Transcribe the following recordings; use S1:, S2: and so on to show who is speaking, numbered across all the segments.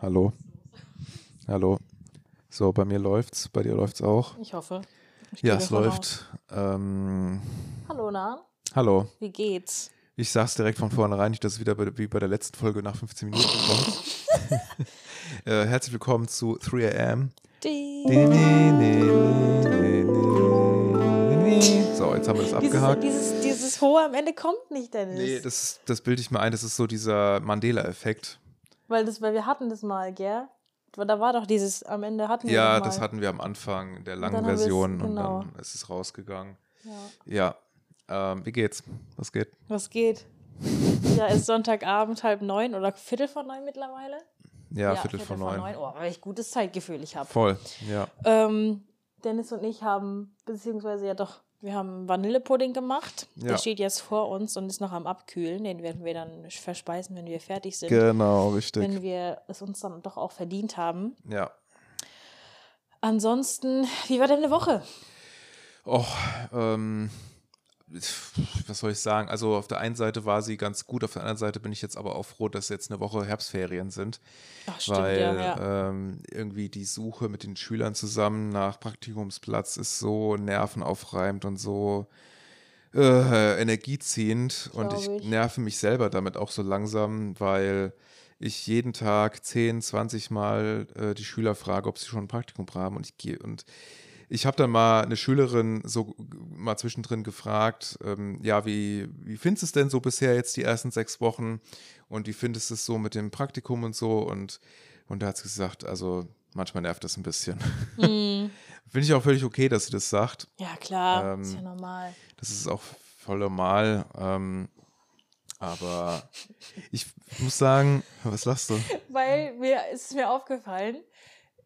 S1: Hallo. Hallo. So, bei mir läuft's, bei dir läuft's auch.
S2: Ich hoffe. Ich
S1: Ja, es läuft. Ähm.
S2: Hallo, Na?
S1: hallo.
S2: Wie geht's?
S1: Ich sag's direkt von vornherein, nicht, dass es wieder bei, wie bei der letzten Folge nach 15 Minuten kommt. äh, herzlich willkommen zu 3am.
S2: Die.
S1: So, jetzt haben wir das
S2: Dieses,
S1: abgehakt.
S2: dieses, dieses Hohe am Ende kommt nicht, Dennis.
S1: Nee, das, das bilde ich mir ein, das ist so dieser Mandela-Effekt.
S2: Weil, das, weil wir hatten das mal, gell? Da war doch dieses, am Ende hatten wir
S1: Ja,
S2: doch mal.
S1: das hatten wir am Anfang in der langen
S2: es-
S1: Version
S2: genau.
S1: und dann ist es rausgegangen.
S2: Ja.
S1: Ja, ähm, wie geht's? Was geht?
S2: Was geht? Ja, ist Sonntagabend halb neun oder Viertel vor neun mittlerweile?
S1: Ja, Viertel vor neun.
S2: Oh, welch gutes Zeitgefühl ich habe.
S1: Voll, ja.
S2: Ähm, Dennis und ich haben, beziehungsweise ja doch, wir haben Vanillepudding gemacht.
S1: Ja.
S2: Der steht jetzt vor uns und ist noch am Abkühlen. Den werden wir dann verspeisen, wenn wir fertig sind.
S1: Genau, richtig.
S2: Wenn wir es uns dann doch auch verdient haben.
S1: Ja.
S2: Ansonsten, wie war deine Woche?
S1: Och, ähm, was soll ich sagen? Also auf der einen Seite war sie ganz gut, auf der anderen Seite bin ich jetzt aber auch froh, dass jetzt eine Woche Herbstferien sind,
S2: Ach, stimmt,
S1: weil
S2: ja, ja.
S1: Ähm, irgendwie die Suche mit den Schülern zusammen nach Praktikumsplatz ist so nervenaufreibend und so äh, energieziehend und
S2: Glaub
S1: ich,
S2: ich.
S1: nerve mich selber damit auch so langsam, weil ich jeden Tag 10, 20 Mal äh, die Schüler frage, ob sie schon ein Praktikum haben und ich gehe und ich habe dann mal eine Schülerin so mal zwischendrin gefragt, ähm, ja, wie, wie findest du es denn so bisher jetzt die ersten sechs Wochen und wie findest du es so mit dem Praktikum und so und, und da hat sie gesagt, also manchmal nervt das ein bisschen.
S2: Hm,
S1: Finde ich auch völlig okay, dass sie das sagt.
S2: ja, klar,
S1: Ähm,
S2: ist ja normal.
S1: Das ist auch voll normal. Ähm, aber ich muss sagen, was lachst du?
S2: Weil mir ist mir aufgefallen,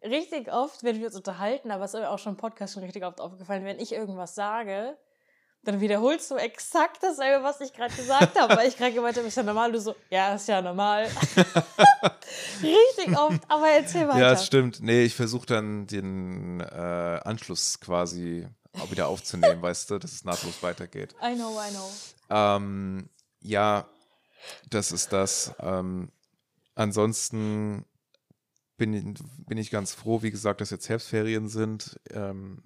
S2: richtig oft, wenn wir uns unterhalten, aber es ist mir auch schon im Podcast schon richtig oft aufgefallen, wenn ich irgendwas sage, dann wiederholst du exakt dasselbe, was ich gerade gesagt habe. Weil ich gerade gemeint habe, ist ja normal. Du so, ja, ist ja normal. richtig oft, aber erzähl weiter.
S1: Ja, es stimmt. Nee, ich versuche dann den äh, Anschluss quasi auch wieder aufzunehmen, weißt du, dass es nahtlos weitergeht.
S2: I know, I know.
S1: Ähm, ja, das ist das. Ähm, ansonsten bin, ich- bin ich ganz froh, wie gesagt, dass jetzt Herbstferien sind. Ähm,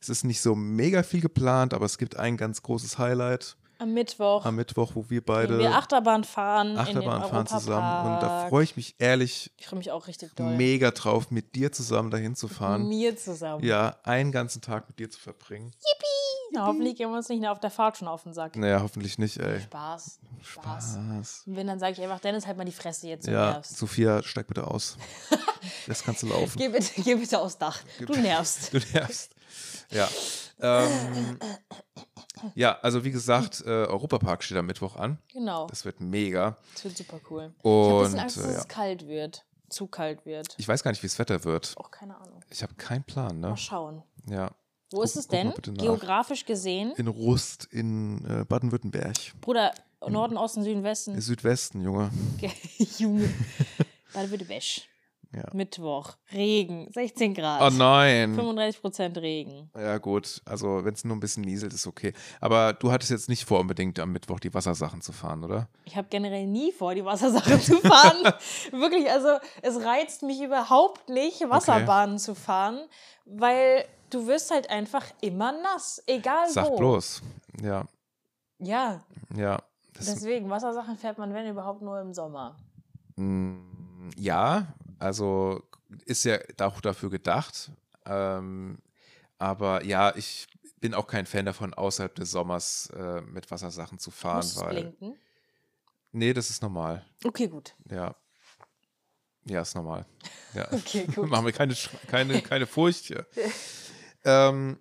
S1: es ist nicht so mega viel geplant, aber es gibt ein ganz großes Highlight
S2: Am Mittwoch
S1: am Mittwoch, wo wir beide
S2: wir Achterbahn fahren.
S1: Achterbahn fahren zusammen. Und da freue ich mich ehrlich
S2: Ich freue mich auch richtig doll.
S1: mega drauf, mit dir zusammen dahin zu fahren.
S2: Mir zusammen.
S1: Ja, einen ganzen Tag mit dir zu verbringen.
S2: Na, hoffentlich gehen wir uns nicht auf der Fahrt schon auf den Sack.
S1: Naja, hoffentlich nicht, ey.
S2: Spaß. Spaß.
S1: Spaß.
S2: Und wenn, dann sage ich einfach, Dennis, halt mal die Fresse jetzt
S1: Ja,
S2: nervst.
S1: Sophia, steig bitte aus. Das kannst du laufen.
S2: Geh bitte, geh bitte aufs Dach. Du nervst.
S1: Du nervst. Ja. Ähm, ja, also wie gesagt, äh, Europapark steht am Mittwoch an.
S2: Genau.
S1: Das wird mega.
S2: Das wird super cool. ich habe ein
S1: Und
S2: bisschen Angst, dass
S1: äh, ja.
S2: es kalt wird. Zu kalt wird.
S1: ich weiß gar nicht, wie das Wetter wird.
S2: Auch keine Ahnung.
S1: Ich habe keinen Plan, ne?
S2: Mal schauen.
S1: Ja.
S2: Wo ist es
S1: guck
S2: denn? Geografisch gesehen?
S1: In Rust in äh, Baden-Württemberg.
S2: Bruder, Norden, Osten, Süden, Westen.
S1: Südwesten, Junge.
S2: Junge. Baden-Württemberg.
S1: Ja.
S2: Mittwoch. Regen. 16 Grad.
S1: Oh nein.
S2: 35% Regen.
S1: Ja, gut. Also, wenn es nur ein bisschen nieselt, ist okay. Aber du hattest jetzt nicht vor, unbedingt am Mittwoch die Wassersachen zu fahren, oder?
S2: Ich habe generell nie vor, die Wassersache zu fahren. Wirklich, also es reizt mich überhaupt nicht, Wasserbahnen zu fahren, weil du wirst halt einfach immer nass, egal
S1: Sag
S2: wo.
S1: bloß. Ja,
S2: Ja,
S1: ja.
S2: Deswegen, Wassersachen fährt man, wenn überhaupt, nur im Sommer.
S1: Mm, ja, also ist ja auch dafür gedacht. Ähm, aber ja, ich bin auch kein Fan davon, außerhalb des Sommers äh, mit Wassersachen zu fahren,
S2: Muss
S1: weil.
S2: blinken?
S1: Nee, das ist normal.
S2: Okay, gut.
S1: Ja. Ja, ist normal. Ja.
S2: Okay, gut.
S1: Machen wir keine, keine, keine Furcht hier. ähm,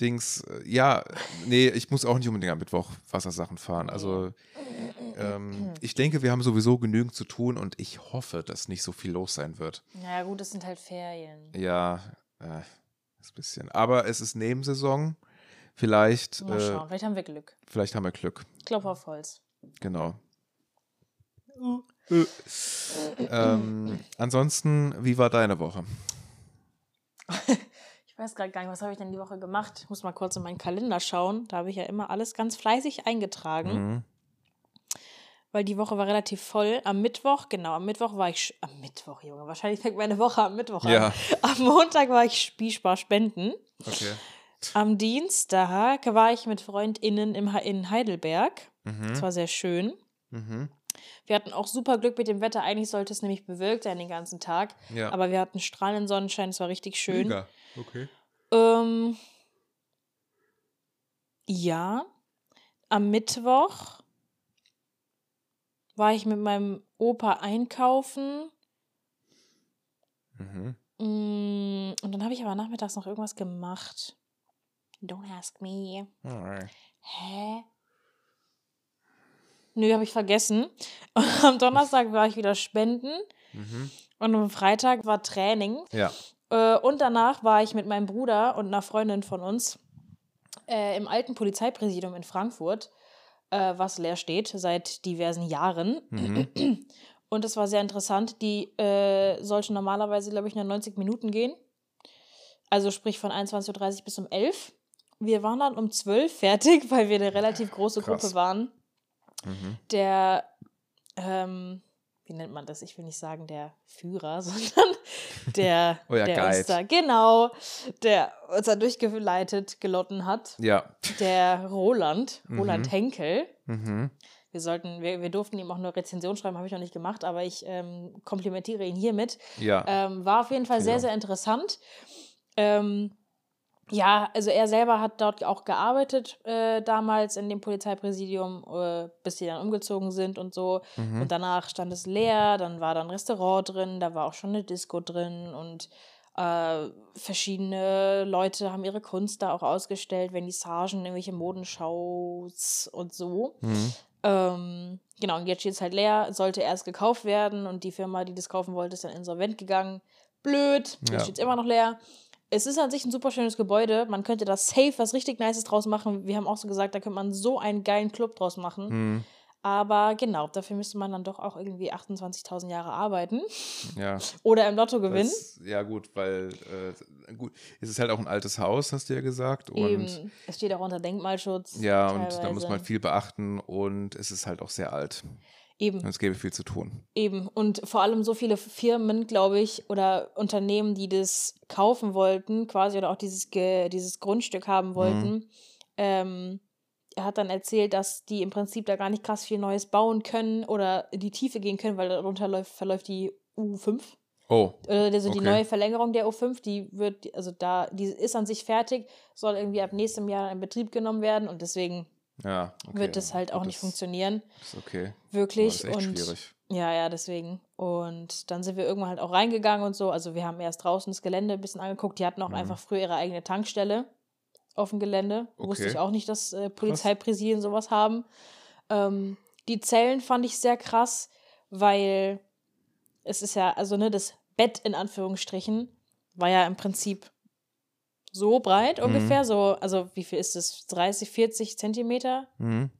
S1: Dings, äh, ja, nee, ich muss auch nicht unbedingt am Mittwoch Wassersachen fahren. Also ähm, ich denke, wir haben sowieso genügend zu tun und ich hoffe, dass nicht so viel los sein wird.
S2: Naja, gut, es sind halt Ferien.
S1: Ja, äh, ist ein bisschen. Aber es ist Nebensaison. Vielleicht,
S2: Mal
S1: äh,
S2: schauen, vielleicht haben wir Glück.
S1: vielleicht haben wir Glück.
S2: Klopf auf Holz.
S1: Genau. ähm, ansonsten, wie war deine Woche?
S2: Weiß gerade gar nicht, was habe ich denn die Woche gemacht? Ich muss mal kurz in meinen Kalender schauen. Da habe ich ja immer alles ganz fleißig eingetragen.
S1: Mhm.
S2: weil die Woche war relativ voll. Am Mittwoch, genau, am Mittwoch war ich. Am Mittwoch, Junge, wahrscheinlich fängt meine Woche am Mittwoch an.
S1: Ja.
S2: Am Montag war ich Spielspar spenden.
S1: Okay.
S2: Am Dienstag war ich mit FreundInnen im, in Heidelberg.
S1: Mhm.
S2: Das war sehr schön.
S1: Mhm.
S2: Wir hatten auch super Glück mit dem Wetter. Eigentlich sollte es nämlich bewölkt sein den ganzen Tag.
S1: Ja.
S2: Aber wir hatten strahlenden Sonnenschein. Es war richtig schön.
S1: Mega. Okay.
S2: Ähm, ja, am Mittwoch war ich mit meinem Opa einkaufen.
S1: Mhm.
S2: Mm, Und dann habe ich aber nachmittags noch irgendwas gemacht. Don't ask me.
S1: Alright.
S2: Hä? Nö, habe ich vergessen. Und am Donnerstag war ich wieder spenden.
S1: Mhm.
S2: Und am Freitag war Training.
S1: Ja.
S2: Äh, und danach war ich mit meinem Bruder und einer Freundin von uns äh, im alten Polizeipräsidium in Frankfurt, äh, was leer steht seit diversen Jahren.
S1: Mhm.
S2: Und es war sehr interessant. Die äh, sollte normalerweise, glaube ich, nur 90 Minuten gehen. Also sprich von 21.30 Uhr bis um 11. Wir waren dann um 12 fertig, weil wir eine relativ große
S1: Krass.
S2: Gruppe waren.
S1: Mhm.
S2: Der, ähm, wie nennt man das? Ich will nicht sagen der Führer, sondern der,
S1: Euer
S2: der
S1: Guide.
S2: uns da, genau, der uns da durchgeleitet, gelotten hat.
S1: Ja.
S2: Der Roland, Roland
S1: Mhm.
S2: Henkel.
S1: Mhm.
S2: Wir sollten, wir, wir durften ihm auch eine Rezension schreiben, habe ich noch nicht gemacht, aber ich ähm, komplimentiere ihn hiermit.
S1: Ja.
S2: Ähm, war auf jeden Fall sehr,
S1: Ja.
S2: sehr interessant. Ähm, ja, also er selber hat dort auch gearbeitet äh, damals in dem Polizeipräsidium, äh, bis sie dann umgezogen sind und so.
S1: Mhm.
S2: Und danach stand es leer, dann war da ein Restaurant drin, da war auch schon eine Disco drin und äh, verschiedene Leute haben ihre Kunst da auch ausgestellt, Vernissagen, irgendwelche Modenshows und so.
S1: Mhm.
S2: Ähm, genau, und jetzt steht es halt leer, sollte erst gekauft werden und die Firma, die das kaufen wollte, ist dann insolvent gegangen. Blöd, jetzt
S1: Ja.
S2: steht es immer noch leer. Es ist an sich ein super schönes Gebäude. Man könnte da safe was richtig Nices draus machen. Wir haben auch so gesagt, da könnte man so einen geilen Club draus machen.
S1: Mhm.
S2: Aber genau, dafür müsste man dann doch auch irgendwie 28.000 Jahre arbeiten
S1: Ja.
S2: oder im Lotto gewinnen.
S1: Das, ja, gut, weil äh, gut, es ist halt auch ein altes Haus, hast du ja gesagt. Und
S2: Eben, es steht auch unter Denkmalschutz.
S1: ja, und da muss
S2: teilweise.
S1: man viel beachten und es ist halt auch sehr alt.
S2: Eben.
S1: Und es gäbe viel zu tun.
S2: Eben. Und vor allem so viele Firmen, glaube ich, oder Unternehmen, die das kaufen wollten, quasi, oder auch dieses, Ge dieses Grundstück haben wollten. Ähm, er hat dann erzählt, dass die im Prinzip da gar nicht krass viel Neues bauen können oder in die Tiefe gehen können, weil darunter läuft, verläuft die U5.
S1: Oh,
S2: Oder also die
S1: Okay.
S2: neue Verlängerung der U5, die wird, also da, die ist an sich fertig, soll irgendwie ab nächstem Jahr in Betrieb genommen werden und deswegen
S1: ja. Okay.
S2: wird das halt auch nicht
S1: das
S2: funktionieren.
S1: Ist okay.
S2: Wirklich.
S1: das ist
S2: und
S1: schwierig.
S2: ja, ja, deswegen. Und dann sind wir irgendwann halt auch reingegangen und so. Also wir haben erst draußen das Gelände ein bisschen angeguckt. Die hatten auch
S1: Mhm.
S2: einfach früher ihre eigene Tankstelle auf dem Gelände. Wusste
S1: Okay.
S2: ich auch nicht, dass äh, Polizeipräsidien sowas haben. Ähm, die Zellen fand ich sehr krass, weil es ist ja, also ne, das Bett in Anführungsstrichen war ja im Prinzip so breit
S1: Mhm.
S2: ungefähr. So, also wie viel ist das? 30, 40 Zentimeter?
S1: Mhm.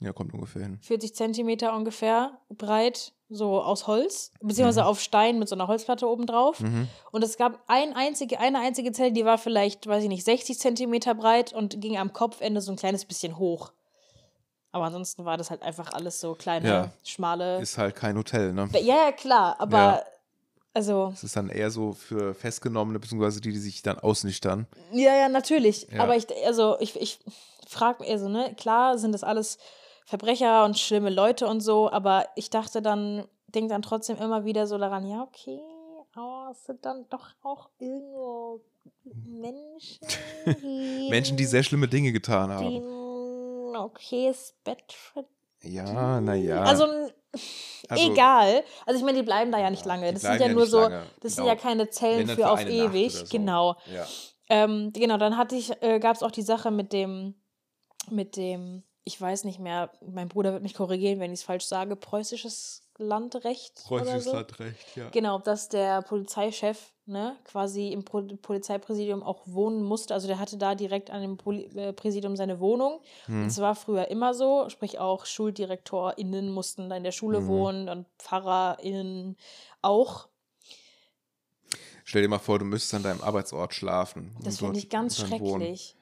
S1: Ja, kommt ungefähr hin.
S2: 40 Zentimeter ungefähr breit, so aus Holz, beziehungsweise
S1: Mhm.
S2: auf Stein mit so einer Holzplatte oben drauf.
S1: Mhm.
S2: Und es gab ein einzige, eine einzige Zelle, die war vielleicht, weiß ich nicht, 60 Zentimeter breit und ging am Kopfende so ein kleines bisschen hoch. Aber ansonsten war das halt einfach alles so kleine,
S1: Ja.
S2: schmale.
S1: Ist halt kein Hotel, ne?
S2: ja, ja, klar, aber
S1: Ja.
S2: Also,
S1: Es ist dann eher so für Festgenommene, beziehungsweise die, die sich dann ausnüchtern.
S2: ja, ja, natürlich.
S1: Ja.
S2: Aber ich, also, ich, ich frage mich, also, ne, klar sind das alles Verbrecher und schlimme Leute und so, aber ich dachte dann, denke dann trotzdem immer wieder so daran, ja, okay, aber es sind dann doch auch irgendwo Menschen, die,
S1: Menschen, die sehr schlimme Dinge getan
S2: die
S1: haben.
S2: ein okayes Bett verdienen.
S1: Ja, naja.
S2: Also,
S1: Also,
S2: egal. Also ich meine, die bleiben da ja nicht lange. Das sind ja
S1: ja
S2: nur so,
S1: lange.
S2: das sind
S1: Genau.
S2: ja keine Zellen für
S1: für
S2: auf ewig.
S1: so.
S2: Genau.
S1: Ja.
S2: Ähm, genau, dann hatte ich, äh, gab es auch die Sache mit dem, mit dem, ich weiß nicht mehr, mein Bruder wird mich korrigieren, wenn ich es falsch sage, preußisches Landrecht. oder
S1: Preußisches
S2: so.
S1: Landrecht, ja.
S2: Genau, dass der Polizeichef ne, quasi im Pro Polizeipräsidium auch wohnen musste. Also der hatte da direkt an dem Poli äh, Präsidium seine Wohnung.
S1: Hm.
S2: Und es war früher immer so, sprich auch SchuldirektorInnen mussten da in der Schule
S1: Mhm.
S2: wohnen und PfarrerInnen auch.
S1: Stell dir mal vor, du müsstest an deinem Arbeitsort schlafen.
S2: Das finde ich ganz
S1: dann wohnen.
S2: schrecklich.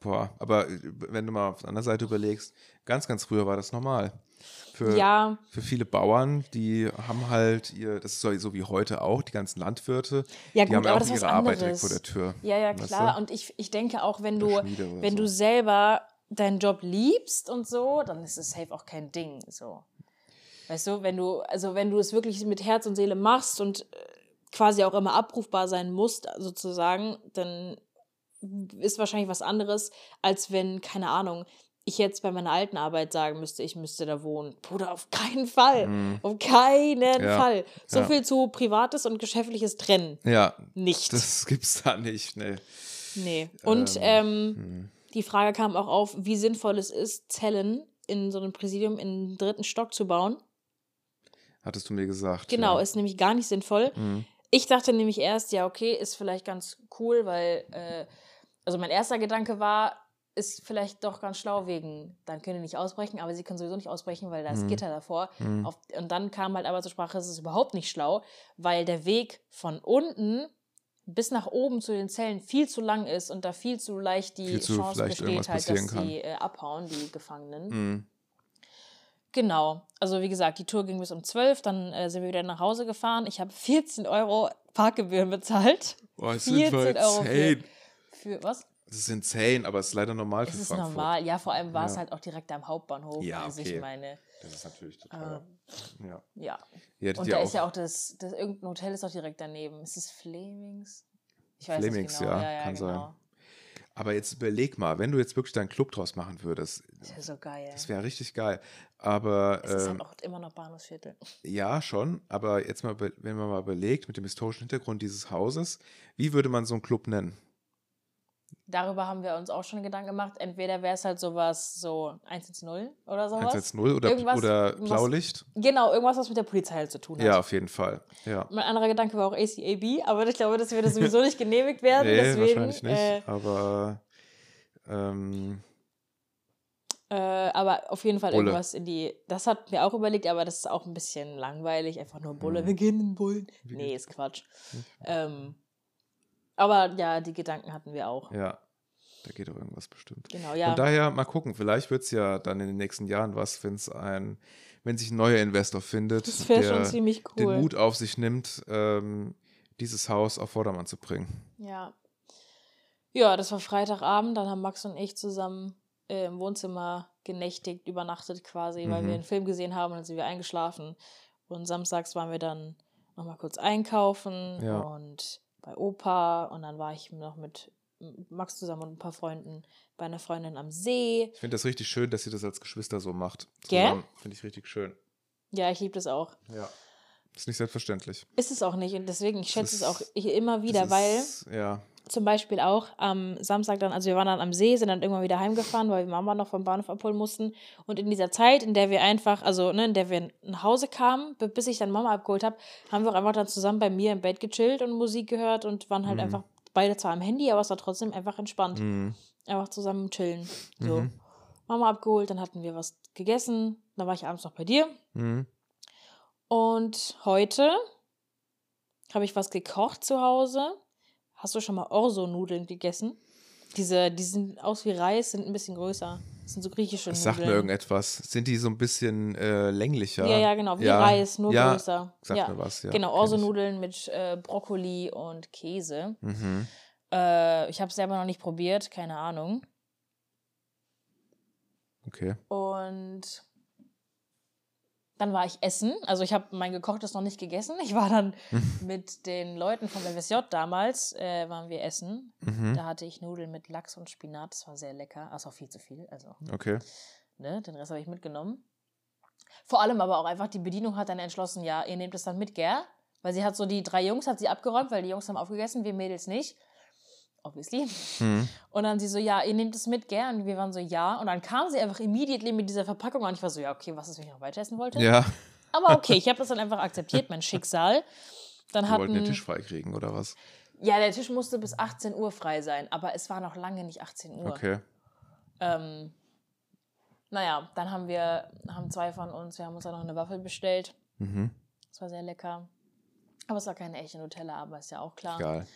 S1: Boah, aber äh, wenn du mal auf der anderen Seite überlegst, ganz, ganz früher war das normal. Für,
S2: Ja,
S1: für viele Bauern, die haben halt ihr, das ist so, wie heute auch, die ganzen Landwirte,
S2: Ja,
S1: die
S2: gut,
S1: haben ja auch ihre Arbeit direkt vor der Tür.
S2: ja, ja, klar.
S1: du?
S2: Und ich, ich denke auch, wenn du, wenn
S1: so.
S2: du selber deinen Job liebst und so, dann ist es safe auch kein Ding. So. Weißt du, wenn du, also wenn du es wirklich mit Herz und Seele machst und äh, quasi auch immer abrufbar sein musst, sozusagen, dann ist wahrscheinlich was anderes, als wenn, keine Ahnung, ich jetzt bei meiner alten Arbeit sagen müsste, ich müsste da wohnen. Bruder, auf keinen Fall.
S1: Mhm.
S2: Auf keinen
S1: Ja,
S2: Fall. So
S1: ja.
S2: viel zu Privates und Geschäftliches trennen.
S1: Ja,
S2: Nicht.
S1: das gibt's da nicht, ne.
S2: nee. Und
S1: Ähm,
S2: ähm,
S1: hm.
S2: die Frage kam auch auf, wie sinnvoll es ist, Zellen in so einem Präsidium in den dritten Stock zu bauen.
S1: Hattest du mir gesagt.
S2: Genau,
S1: ja.
S2: ist nämlich gar nicht sinnvoll.
S1: Mhm.
S2: Ich dachte nämlich erst, ja, okay, ist vielleicht ganz cool, weil, äh, also mein erster Gedanke war, ist vielleicht doch ganz schlau wegen, dann können die nicht ausbrechen, aber sie können sowieso nicht ausbrechen, weil da ist
S1: Mhm.
S2: Gitter davor.
S1: Mhm.
S2: Auf, und dann kam halt aber zur Sprache, es ist überhaupt nicht schlau, weil der Weg von unten bis nach oben zu den Zellen viel zu lang ist und da viel zu leicht die
S1: zu
S2: Chance besteht, halt, dass
S1: kann.
S2: die äh, abhauen, die Gefangenen.
S1: Mhm.
S2: Genau. Also wie gesagt, die Tour ging bis um 12, dann äh, sind wir wieder nach Hause gefahren. Ich habe 14 Euro Parkgebühren bezahlt.
S1: Boah, es sind
S2: 14
S1: wir
S2: Euro für, für was?
S1: Das ist insane, aber es ist leider normal
S2: Es
S1: für
S2: ist
S1: Frankfurt.
S2: normal. Ja, vor allem war es
S1: Ja.
S2: halt auch direkt am Hauptbahnhof.
S1: Ja,
S2: Also
S1: okay.
S2: ich meine,
S1: Das ist natürlich total.
S2: ähm,
S1: ja.
S2: ja.
S1: Hättet
S2: Und
S1: ja
S2: da ist ja auch das, das, irgendein Hotel ist auch direkt daneben. Ist es Flemings? Ich weiß
S1: Flemings,
S2: nicht genau.
S1: ja,
S2: Ja, ja,
S1: kann
S2: genau.
S1: sein. Aber jetzt überleg mal, wenn du jetzt wirklich deinen Club draus machen würdest,
S2: Das wäre so geil.
S1: das wäre richtig geil. Aber
S2: es ist
S1: ähm,
S2: halt auch immer noch Bahnhofsviertel.
S1: ja, schon. Aber jetzt mal, wenn man mal überlegt, mit dem historischen Hintergrund dieses Hauses, wie würde man so einen Club nennen?
S2: Darüber haben wir uns auch schon Gedanken gemacht. Entweder wäre es halt sowas so 110 oder sowas.
S1: 110 oder,
S2: Irgendwas,
S1: oder
S2: was-
S1: Blaulicht?
S2: Genau, irgendwas, was mit der Polizei halt zu tun hat.
S1: Ja, auf jeden Fall. Ja.
S2: Mein anderer Gedanke war auch ACAB, aber ich glaube, das würde sowieso nicht genehmigt werden.
S1: Nee,
S2: deswegen,
S1: wahrscheinlich nicht.
S2: Äh,
S1: aber ähm,
S2: äh, aber auf jeden Fall
S1: Bulle.
S2: irgendwas in die. Das hat mir auch überlegt, aber das ist auch ein bisschen langweilig. Einfach nur Bulle. Wir gehen in Bullen. Nee, ist Quatsch. Ähm, aber ja, die Gedanken hatten wir auch.
S1: ja, da geht doch irgendwas bestimmt.
S2: Genau, ja.
S1: Von daher mal gucken, vielleicht wird es ja dann in den nächsten Jahren was, wenn es ein, wenn sich ein neuer Investor findet,
S2: das wäre schon
S1: der
S2: ziemlich cool.
S1: den Mut auf sich nimmt, ähm, dieses Haus auf Vordermann zu bringen.
S2: Ja. Ja, das war Freitagabend. Dann haben Max und ich zusammen äh, im Wohnzimmer genächtigt, übernachtet quasi, weil
S1: Mhm.
S2: wir einen Film gesehen haben und dann sind wir eingeschlafen. Und samstags waren wir dann nochmal kurz einkaufen
S1: Ja.
S2: und bei Opa. Und dann war ich noch mit Max zusammen und ein paar Freunden bei einer Freundin am See.
S1: Ich finde das richtig schön, dass ihr das als Geschwister so macht.
S2: Gell?
S1: Finde ich richtig schön.
S2: Ja, ich liebe das auch.
S1: Ja. Ist nicht selbstverständlich.
S2: Ist es auch nicht. Und deswegen, ich schätze es
S1: ist-
S2: auch ich- immer wieder,
S1: Das
S2: weil.
S1: ist, ja,
S2: zum Beispiel auch am Samstag dann, also wir waren dann am See, sind dann irgendwann wieder heimgefahren, weil wir Mama noch vom Bahnhof abholen mussten. Und in dieser Zeit, in der wir einfach, also ne, in der wir nach Hause kamen, bi- bis ich dann Mama abgeholt habe, haben wir auch einfach dann zusammen bei mir im Bett gechillt und Musik gehört und waren halt
S1: Mhm.
S2: einfach beide zwar am Handy, aber es war trotzdem einfach entspannt.
S1: mhm.
S2: Einfach zusammen chillen. So.
S1: Mhm.
S2: Mama abgeholt, dann hatten wir was gegessen, dann war ich abends noch bei dir.
S1: Mhm.
S2: Und heute habe ich was gekocht zu Hause. Hast du schon mal Orso-Nudeln gegessen? Diese, die sind aus wie Reis, sind ein bisschen größer. Das sind so griechische
S1: Das
S2: Nudeln.
S1: sagt mir irgendetwas. Sind die so ein bisschen äh, länglicher?
S2: Ja, ja, genau, wie
S1: Ja,
S2: Reis, nur
S1: ja,
S2: größer.
S1: Sagt
S2: ja.
S1: mir was, ja.
S2: genau. Orso-Nudeln mit äh, Brokkoli und Käse.
S1: Mhm.
S2: Äh, ich habe es selber noch nicht probiert, keine Ahnung.
S1: Okay.
S2: Und dann war ich essen. Also ich habe mein gekochtes noch nicht gegessen. Ich war dann mit den Leuten vom FSJ damals, äh, waren wir essen.
S1: Mhm.
S2: Da hatte ich Nudeln mit Lachs und Spinat. Das war sehr lecker. Also auch viel zu viel. Also,
S1: Okay.
S2: ne, den Rest habe ich mitgenommen. Vor allem aber auch einfach, die Bedienung hat dann entschlossen, ja, ihr nehmt es dann mit, gell? Weil sie hat so die drei Jungs, hat sie abgeräumt, weil die Jungs haben aufgegessen, wir Mädels nicht. Obviously.
S1: Mhm.
S2: Und dann sie so, ja, ihr nehmt es mit? Und wir waren so, ja. Und dann kam sie einfach immediately mit dieser Verpackung und ich war so, ja, okay, was ist, wenn ich noch weiter essen wollte?
S1: Ja,
S2: Aber okay, ich habe das dann einfach akzeptiert, mein Schicksal. Dann
S1: die wollten den
S2: hatten,
S1: Tisch freikriegen, oder was?
S2: ja, der Tisch musste bis 18 Uhr frei sein, aber es war noch lange nicht 18 Uhr.
S1: Okay.
S2: Ähm, naja, dann haben wir, haben zwei von uns, wir haben uns dann noch eine Waffel bestellt.
S1: Mhm.
S2: Das war sehr lecker. Aber es war keine echte Nutella, aber ist ja auch klar.
S1: Egal.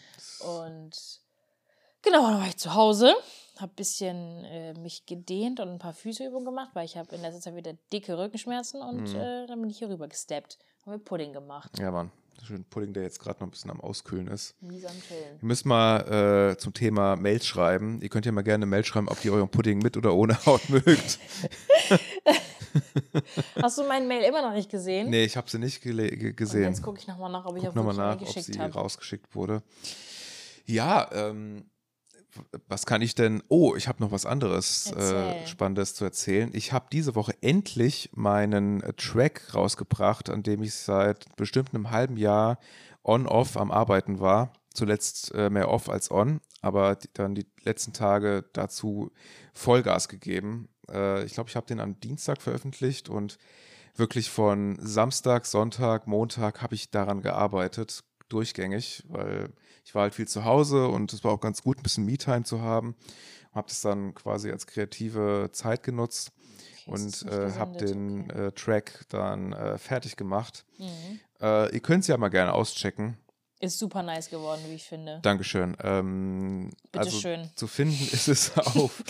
S2: Und Genau, dann war ich zu Hause, habe ein bisschen äh, mich gedehnt und ein paar Füßeübungen gemacht, weil ich habe in letzter Zeit wieder dicke Rückenschmerzen und
S1: Mhm.
S2: äh, dann bin ich hier rüber gesteppt. Haben wir Pudding gemacht.
S1: Ja, Mann. Schön Pudding, der jetzt gerade noch ein bisschen am Auskühlen ist.
S2: Mies am Chillen.
S1: Wir müssen mal äh, zum Thema Mails schreiben. Ihr könnt ja mal gerne eine Mail schreiben, ob ihr euren Pudding mit oder ohne Haut mögt.
S2: Hast du meine Mail immer noch nicht gesehen?
S1: Nee, ich habe sie nicht gele- ge
S2: Und
S1: gesehen.
S2: jetzt gucke ich nochmal nach, ob ich
S1: Guck nochmal
S2: wirklich eine
S1: nach, ob sie
S2: habe.
S1: rausgeschickt wurde. Ja, ähm, was kann ich denn? Oh, ich habe noch was anderes äh. Spannendes zu erzählen. Ich habe diese Woche endlich meinen äh, Track rausgebracht, an dem ich seit bestimmt einem halben Jahr on-off am Arbeiten war. Zuletzt äh, mehr off als on, aber die, dann die letzten Tage dazu Vollgas gegeben. Äh, ich glaube, ich habe den am Dienstag veröffentlicht und wirklich von Samstag, Sonntag, Montag habe ich daran gearbeitet, durchgängig, weil ich war halt viel zu Hause und es war auch ganz gut, ein bisschen Me-Time zu haben. Habe das dann quasi als kreative Zeit genutzt
S2: Okay,
S1: und äh, habe den
S2: okay.
S1: äh, Track dann äh, fertig gemacht.
S2: Mhm.
S1: Äh, ihr könnt es ja mal gerne auschecken.
S2: Ist super nice geworden, wie ich finde.
S1: Dankeschön. Ähm, also
S2: Bitteschön.
S1: zu finden ist es auf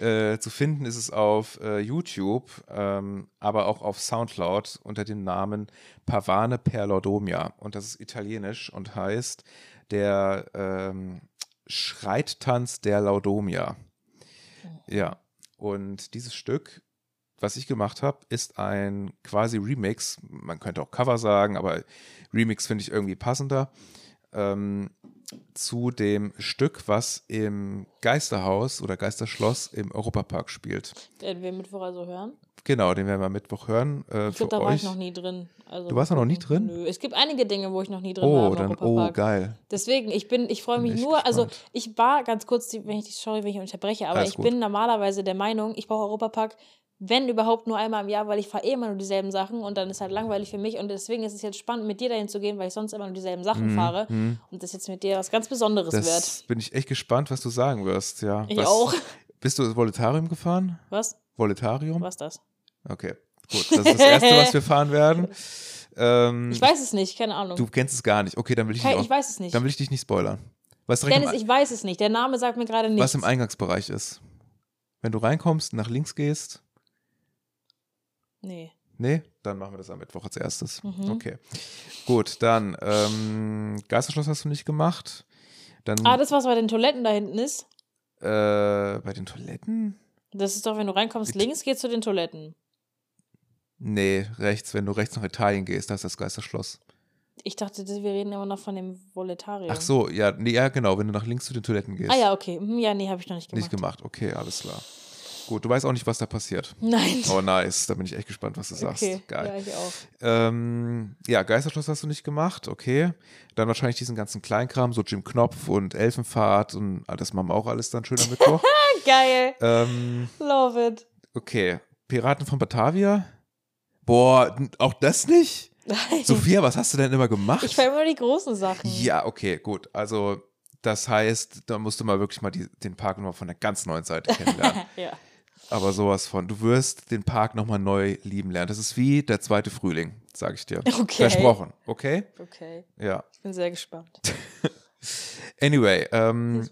S1: äh, zu finden ist es auf äh, YouTube, ähm, aber auch auf Soundcloud unter dem Namen Pavane per Laudomia und das ist italienisch und heißt der ähm, Schreittanz der Laudomia. Ja, und dieses Stück, was ich gemacht habe, ist ein quasi Remix. Man könnte auch Cover sagen, aber Remix finde ich irgendwie passender. Ähm, zu dem Stück, was im Geisterhaus oder Geisterschloss im Europapark spielt.
S2: Werden wir Mittwoch also hören?
S1: Genau, den werden wir Mittwoch hören. Äh,
S2: Ich glaube, da war
S1: euch.
S2: ich noch nie drin. Also,
S1: Du warst da noch nie drin?
S2: Nö. Es gibt einige Dinge, wo ich noch nie drin war
S1: oh,
S2: im
S1: dann, oh, geil.
S2: Deswegen, ich bin, ich freue mich nur, also
S1: gespannt.
S2: ich war ganz kurz, wenn ich sorry, wenn ich unterbreche, aber
S1: Alles
S2: ich
S1: gut.
S2: bin normalerweise der Meinung, ich brauche Europapark, wenn überhaupt nur einmal im Jahr, weil ich fahre eh immer nur dieselben Sachen und dann ist halt langweilig für mich und deswegen ist es jetzt spannend, mit dir dahin zu gehen, weil ich sonst immer nur dieselben Sachen fahre und das jetzt mit dir was ganz Besonderes
S1: Mhm, Das
S2: wird.
S1: bin ich echt gespannt, was du sagen wirst. Ja.
S2: Ich
S1: was,
S2: auch.
S1: Bist du das Voletarium gefahren?
S2: Was?
S1: Voletarium?
S2: Was das?
S1: Okay, gut. Das ist das Erste, was wir fahren werden. Ähm,
S2: Ich weiß es nicht, keine Ahnung.
S1: Du kennst es gar nicht. Okay, dann will ich,
S2: Ke-
S1: dich
S2: ich
S1: auch,
S2: weiß es nicht.
S1: dann will ich dich nicht spoilern. Was,
S2: Dennis,
S1: im,
S2: ich weiß es nicht. Der Name sagt mir gerade nichts.
S1: was im Eingangsbereich ist. Wenn du reinkommst, nach links gehst,
S2: Nee.
S1: Nee, dann machen wir das am Mittwoch als erstes.
S2: Mhm.
S1: Okay. Gut, dann ähm, Geisterschloss hast du nicht gemacht. Dann
S2: Ah, das, was bei den Toiletten da hinten ist,
S1: äh, bei den Toiletten?
S2: das ist doch, wenn du reinkommst,
S1: Die-
S2: links geht zu den Toiletten.
S1: Nee, rechts, wenn du rechts nach Italien gehst, da ist das Geisterschloss.
S2: Ich dachte, wir reden immer noch von dem Voletarium.
S1: Ach so, ja, nee, ja, genau, wenn du nach links zu den Toiletten gehst.
S2: Ah ja, okay. Hm, Ja, nee, habe ich noch nicht gemacht.
S1: Nicht gemacht, okay, alles klar. Gut, du weißt auch nicht, was da passiert.
S2: Nein.
S1: Oh, nice, da bin ich echt gespannt, was du sagst.
S2: okay.
S1: Geil.
S2: Ja, ich auch.
S1: Ähm, ja, Geisterschloss hast du nicht gemacht, okay. Dann wahrscheinlich diesen ganzen Kleinkram, so Jim Knopf und Elfenfahrt und das machen wir auch alles dann schön am Mittwoch.
S2: Geil.
S1: ähm,
S2: Love it.
S1: okay, Piraten von Batavia? Boah, auch das nicht?
S2: Nein.
S1: Sophia, was hast du denn immer gemacht?
S2: Ich fahre immer die großen Sachen.
S1: ja, okay, gut. Also, das heißt, da musst du mal wirklich mal die, den Park nochmal von der ganz neuen Seite kennenlernen.
S2: ja.
S1: Aber sowas von. Du wirst den Park nochmal neu lieben lernen. Das ist wie der zweite Frühling, sage ich dir.
S2: Okay.
S1: Versprochen, okay?
S2: Okay.
S1: Ja.
S2: Ich bin sehr gespannt.
S1: Anyway, ähm,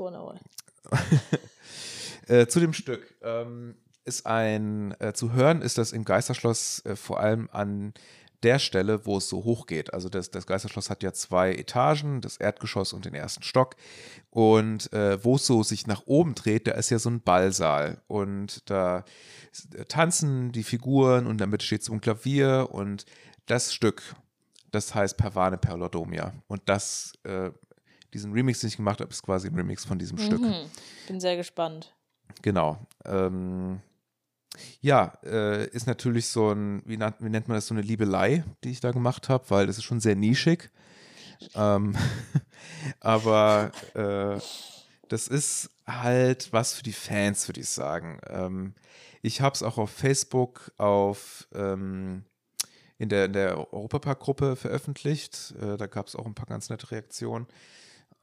S1: äh, zu dem Stück. Ähm, ist ein, äh, zu hören ist das im Geisterschloss äh, vor allem an der Stelle, wo es so hoch geht. Also das, das Geisterschloss hat ja zwei Etagen, das Erdgeschoss und den ersten Stock. Und äh, wo es so sich nach oben dreht, da ist ja so ein Ballsaal. Und da äh, tanzen die Figuren und damit steht so ein Klavier. Und das Stück, das heißt Pervane per Lodomia. Und das, äh, diesen Remix, den ich gemacht habe, ist quasi ein Remix von diesem Stück.
S2: Mhm. Bin sehr gespannt.
S1: Genau. Ähm, ja, äh, ist natürlich so ein, wie, nannt- wie nennt man das, so eine Liebelei, die ich da gemacht habe, weil das ist schon sehr nischig. Ähm, aber äh, das ist halt was für die Fans, würde ich sagen. Ähm, ich habe es auch auf Facebook auf ähm, in der, in der Europapark-Gruppe veröffentlicht. Äh, da gab es auch ein paar ganz nette Reaktionen.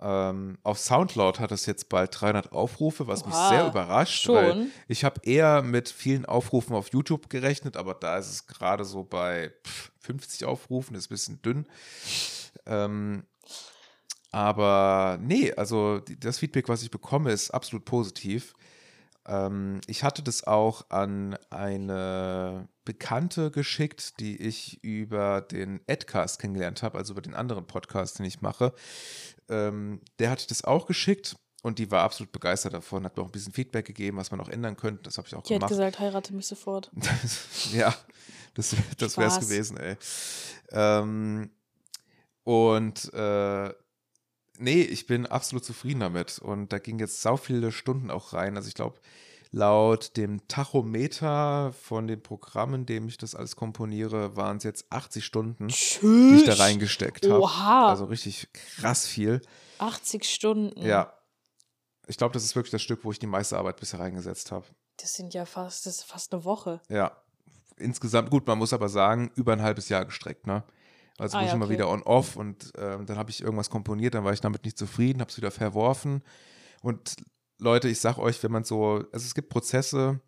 S1: Ähm, auf Soundcloud hat es jetzt bald 300 Aufrufe, was mich
S2: Oha,
S1: sehr überrascht,
S2: schon?
S1: weil ich habe eher mit vielen Aufrufen auf YouTube gerechnet, aber da ist es gerade so bei pff, 50 Aufrufen, ist ein bisschen dünn. Ähm, aber nee, also das Feedback, was ich bekomme, ist absolut positiv. Ähm, ich hatte das auch an eine Bekannte geschickt, die ich über den Adcast kennengelernt habe, also über den anderen Podcast, den ich mache. Ähm, der hatte das auch geschickt und die war absolut begeistert davon, hat mir auch ein bisschen Feedback gegeben, was man auch ändern könnte. Das habe ich auch
S2: Die hat
S1: gemacht.
S2: gesagt, heirate mich sofort.
S1: ja, das, das wäre es gewesen, ey. Ähm, und äh, nee, ich bin absolut zufrieden damit. Und da ging jetzt sau viele Stunden auch rein. Also ich glaube, laut dem Tachometer von dem Programm, in dem ich das alles komponiere, waren es jetzt 80 Stunden, die ich da reingesteckt habe. Also richtig krass viel.
S2: 80 Stunden.
S1: Ja. Ich glaube, das ist wirklich das Stück, wo ich die meiste Arbeit bisher reingesetzt habe.
S2: Das sind ja fast, das ist fast eine Woche.
S1: Ja. Insgesamt, gut, man muss aber sagen, über ein halbes Jahr gestreckt, ne? Also
S2: Ah,
S1: muss
S2: ja,
S1: immer
S2: okay.
S1: wieder on-off und ähm, dann habe ich irgendwas komponiert, dann war ich damit nicht zufrieden, habe es wieder verworfen. Und Leute, ich sag euch, wenn man so, also es gibt Prozesse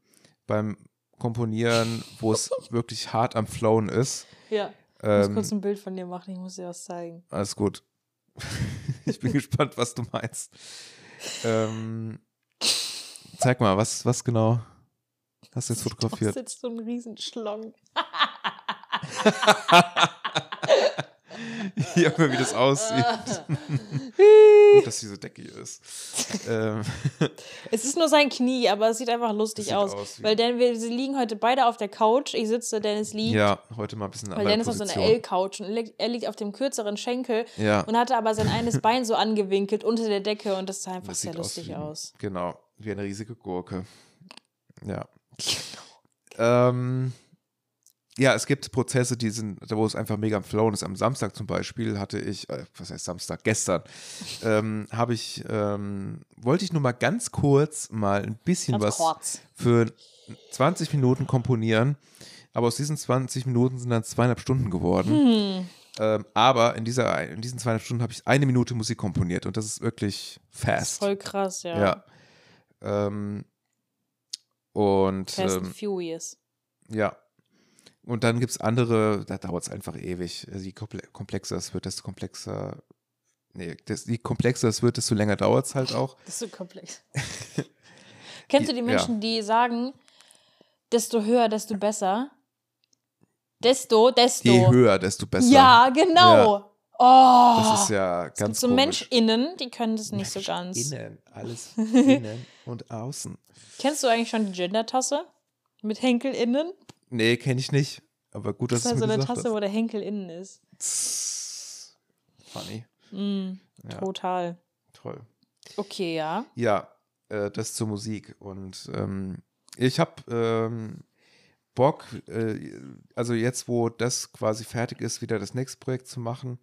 S1: beim Komponieren, wo es wirklich hart am Flowen ist.
S2: Ja. Ich muss
S1: Ähm,
S2: kurz ein Bild von dir machen, ich muss dir was zeigen.
S1: alles gut. ich bin gespannt, was du meinst. Ähm, zeig mal, was, was genau hast du jetzt fotografiert?
S2: sitzt so ein Riesenschlong.
S1: Junge, wie das aussieht. Gut, dass diese Decke hier ist. ähm,
S2: Es ist nur sein Knie, aber es sieht einfach lustig
S1: sieht
S2: aus.
S1: aus
S2: weil denn wir sie liegen heute beide auf der Couch. Ich sitze, Dennis liegt.
S1: ja, heute mal ein bisschen
S2: Weil Dennis hat so eine
S1: Position.
S2: L-Couch und er liegt- auf dem kürzeren Schenkel
S1: Ja.
S2: und hatte aber sein eines Bein so angewinkelt unter der Decke und das sah einfach
S1: Das
S2: sehr lustig
S1: wie,
S2: aus.
S1: Genau, wie eine riesige Gurke. Ja. Ähm, ja, es gibt Prozesse, die sind, wo es einfach mega am Flowen ist. Am Samstag zum Beispiel hatte ich, äh, was heißt Samstag, gestern, ähm, habe ich, ähm, wollte ich nur mal ganz kurz mal ein bisschen
S2: Ganz
S1: was
S2: kurz.
S1: für 20 Minuten komponieren. Aber aus diesen 20 Minuten sind dann zweieinhalb Stunden geworden.
S2: Hm.
S1: Ähm, aber in, dieser, in diesen zweieinhalb Stunden habe ich eine Minute Musik komponiert und das ist wirklich fast.
S2: Voll krass, ja.
S1: Ja. Ähm, und
S2: Fast
S1: ähm,
S2: and Furious.
S1: ja. Und dann gibt es andere, da dauert es einfach ewig. Also je komple- komplexer es wird, desto komplexer. Nee, das, je komplexer es wird, desto länger dauert es halt auch.
S2: So komplex. Kennst du die
S1: Ja.
S2: Menschen, die sagen, desto höher, desto besser? Desto, desto.
S1: Je höher, desto besser.
S2: Ja, genau. Oh.
S1: Das ist ja
S2: es gibt
S1: ganz
S2: so
S1: komisch.
S2: MenschInnen, die können das nicht so ganz.
S1: Innen, alles innen und außen.
S2: Kennst du eigentlich schon die Gender-Tasse? Mit HenkelInnen?
S1: Nee, kenne ich nicht. Aber gut, dass
S2: Das ist
S1: es
S2: halt so eine Tasse, wo der Henkel innen ist.
S1: hast. Funny.
S2: Mm,
S1: Ja,
S2: Total.
S1: toll.
S2: Okay, ja.
S1: Ja, äh, das zur Musik. Und ähm, ich habe ähm, Bock, äh, also jetzt, wo das quasi fertig ist, wieder das nächste Projekt zu machen.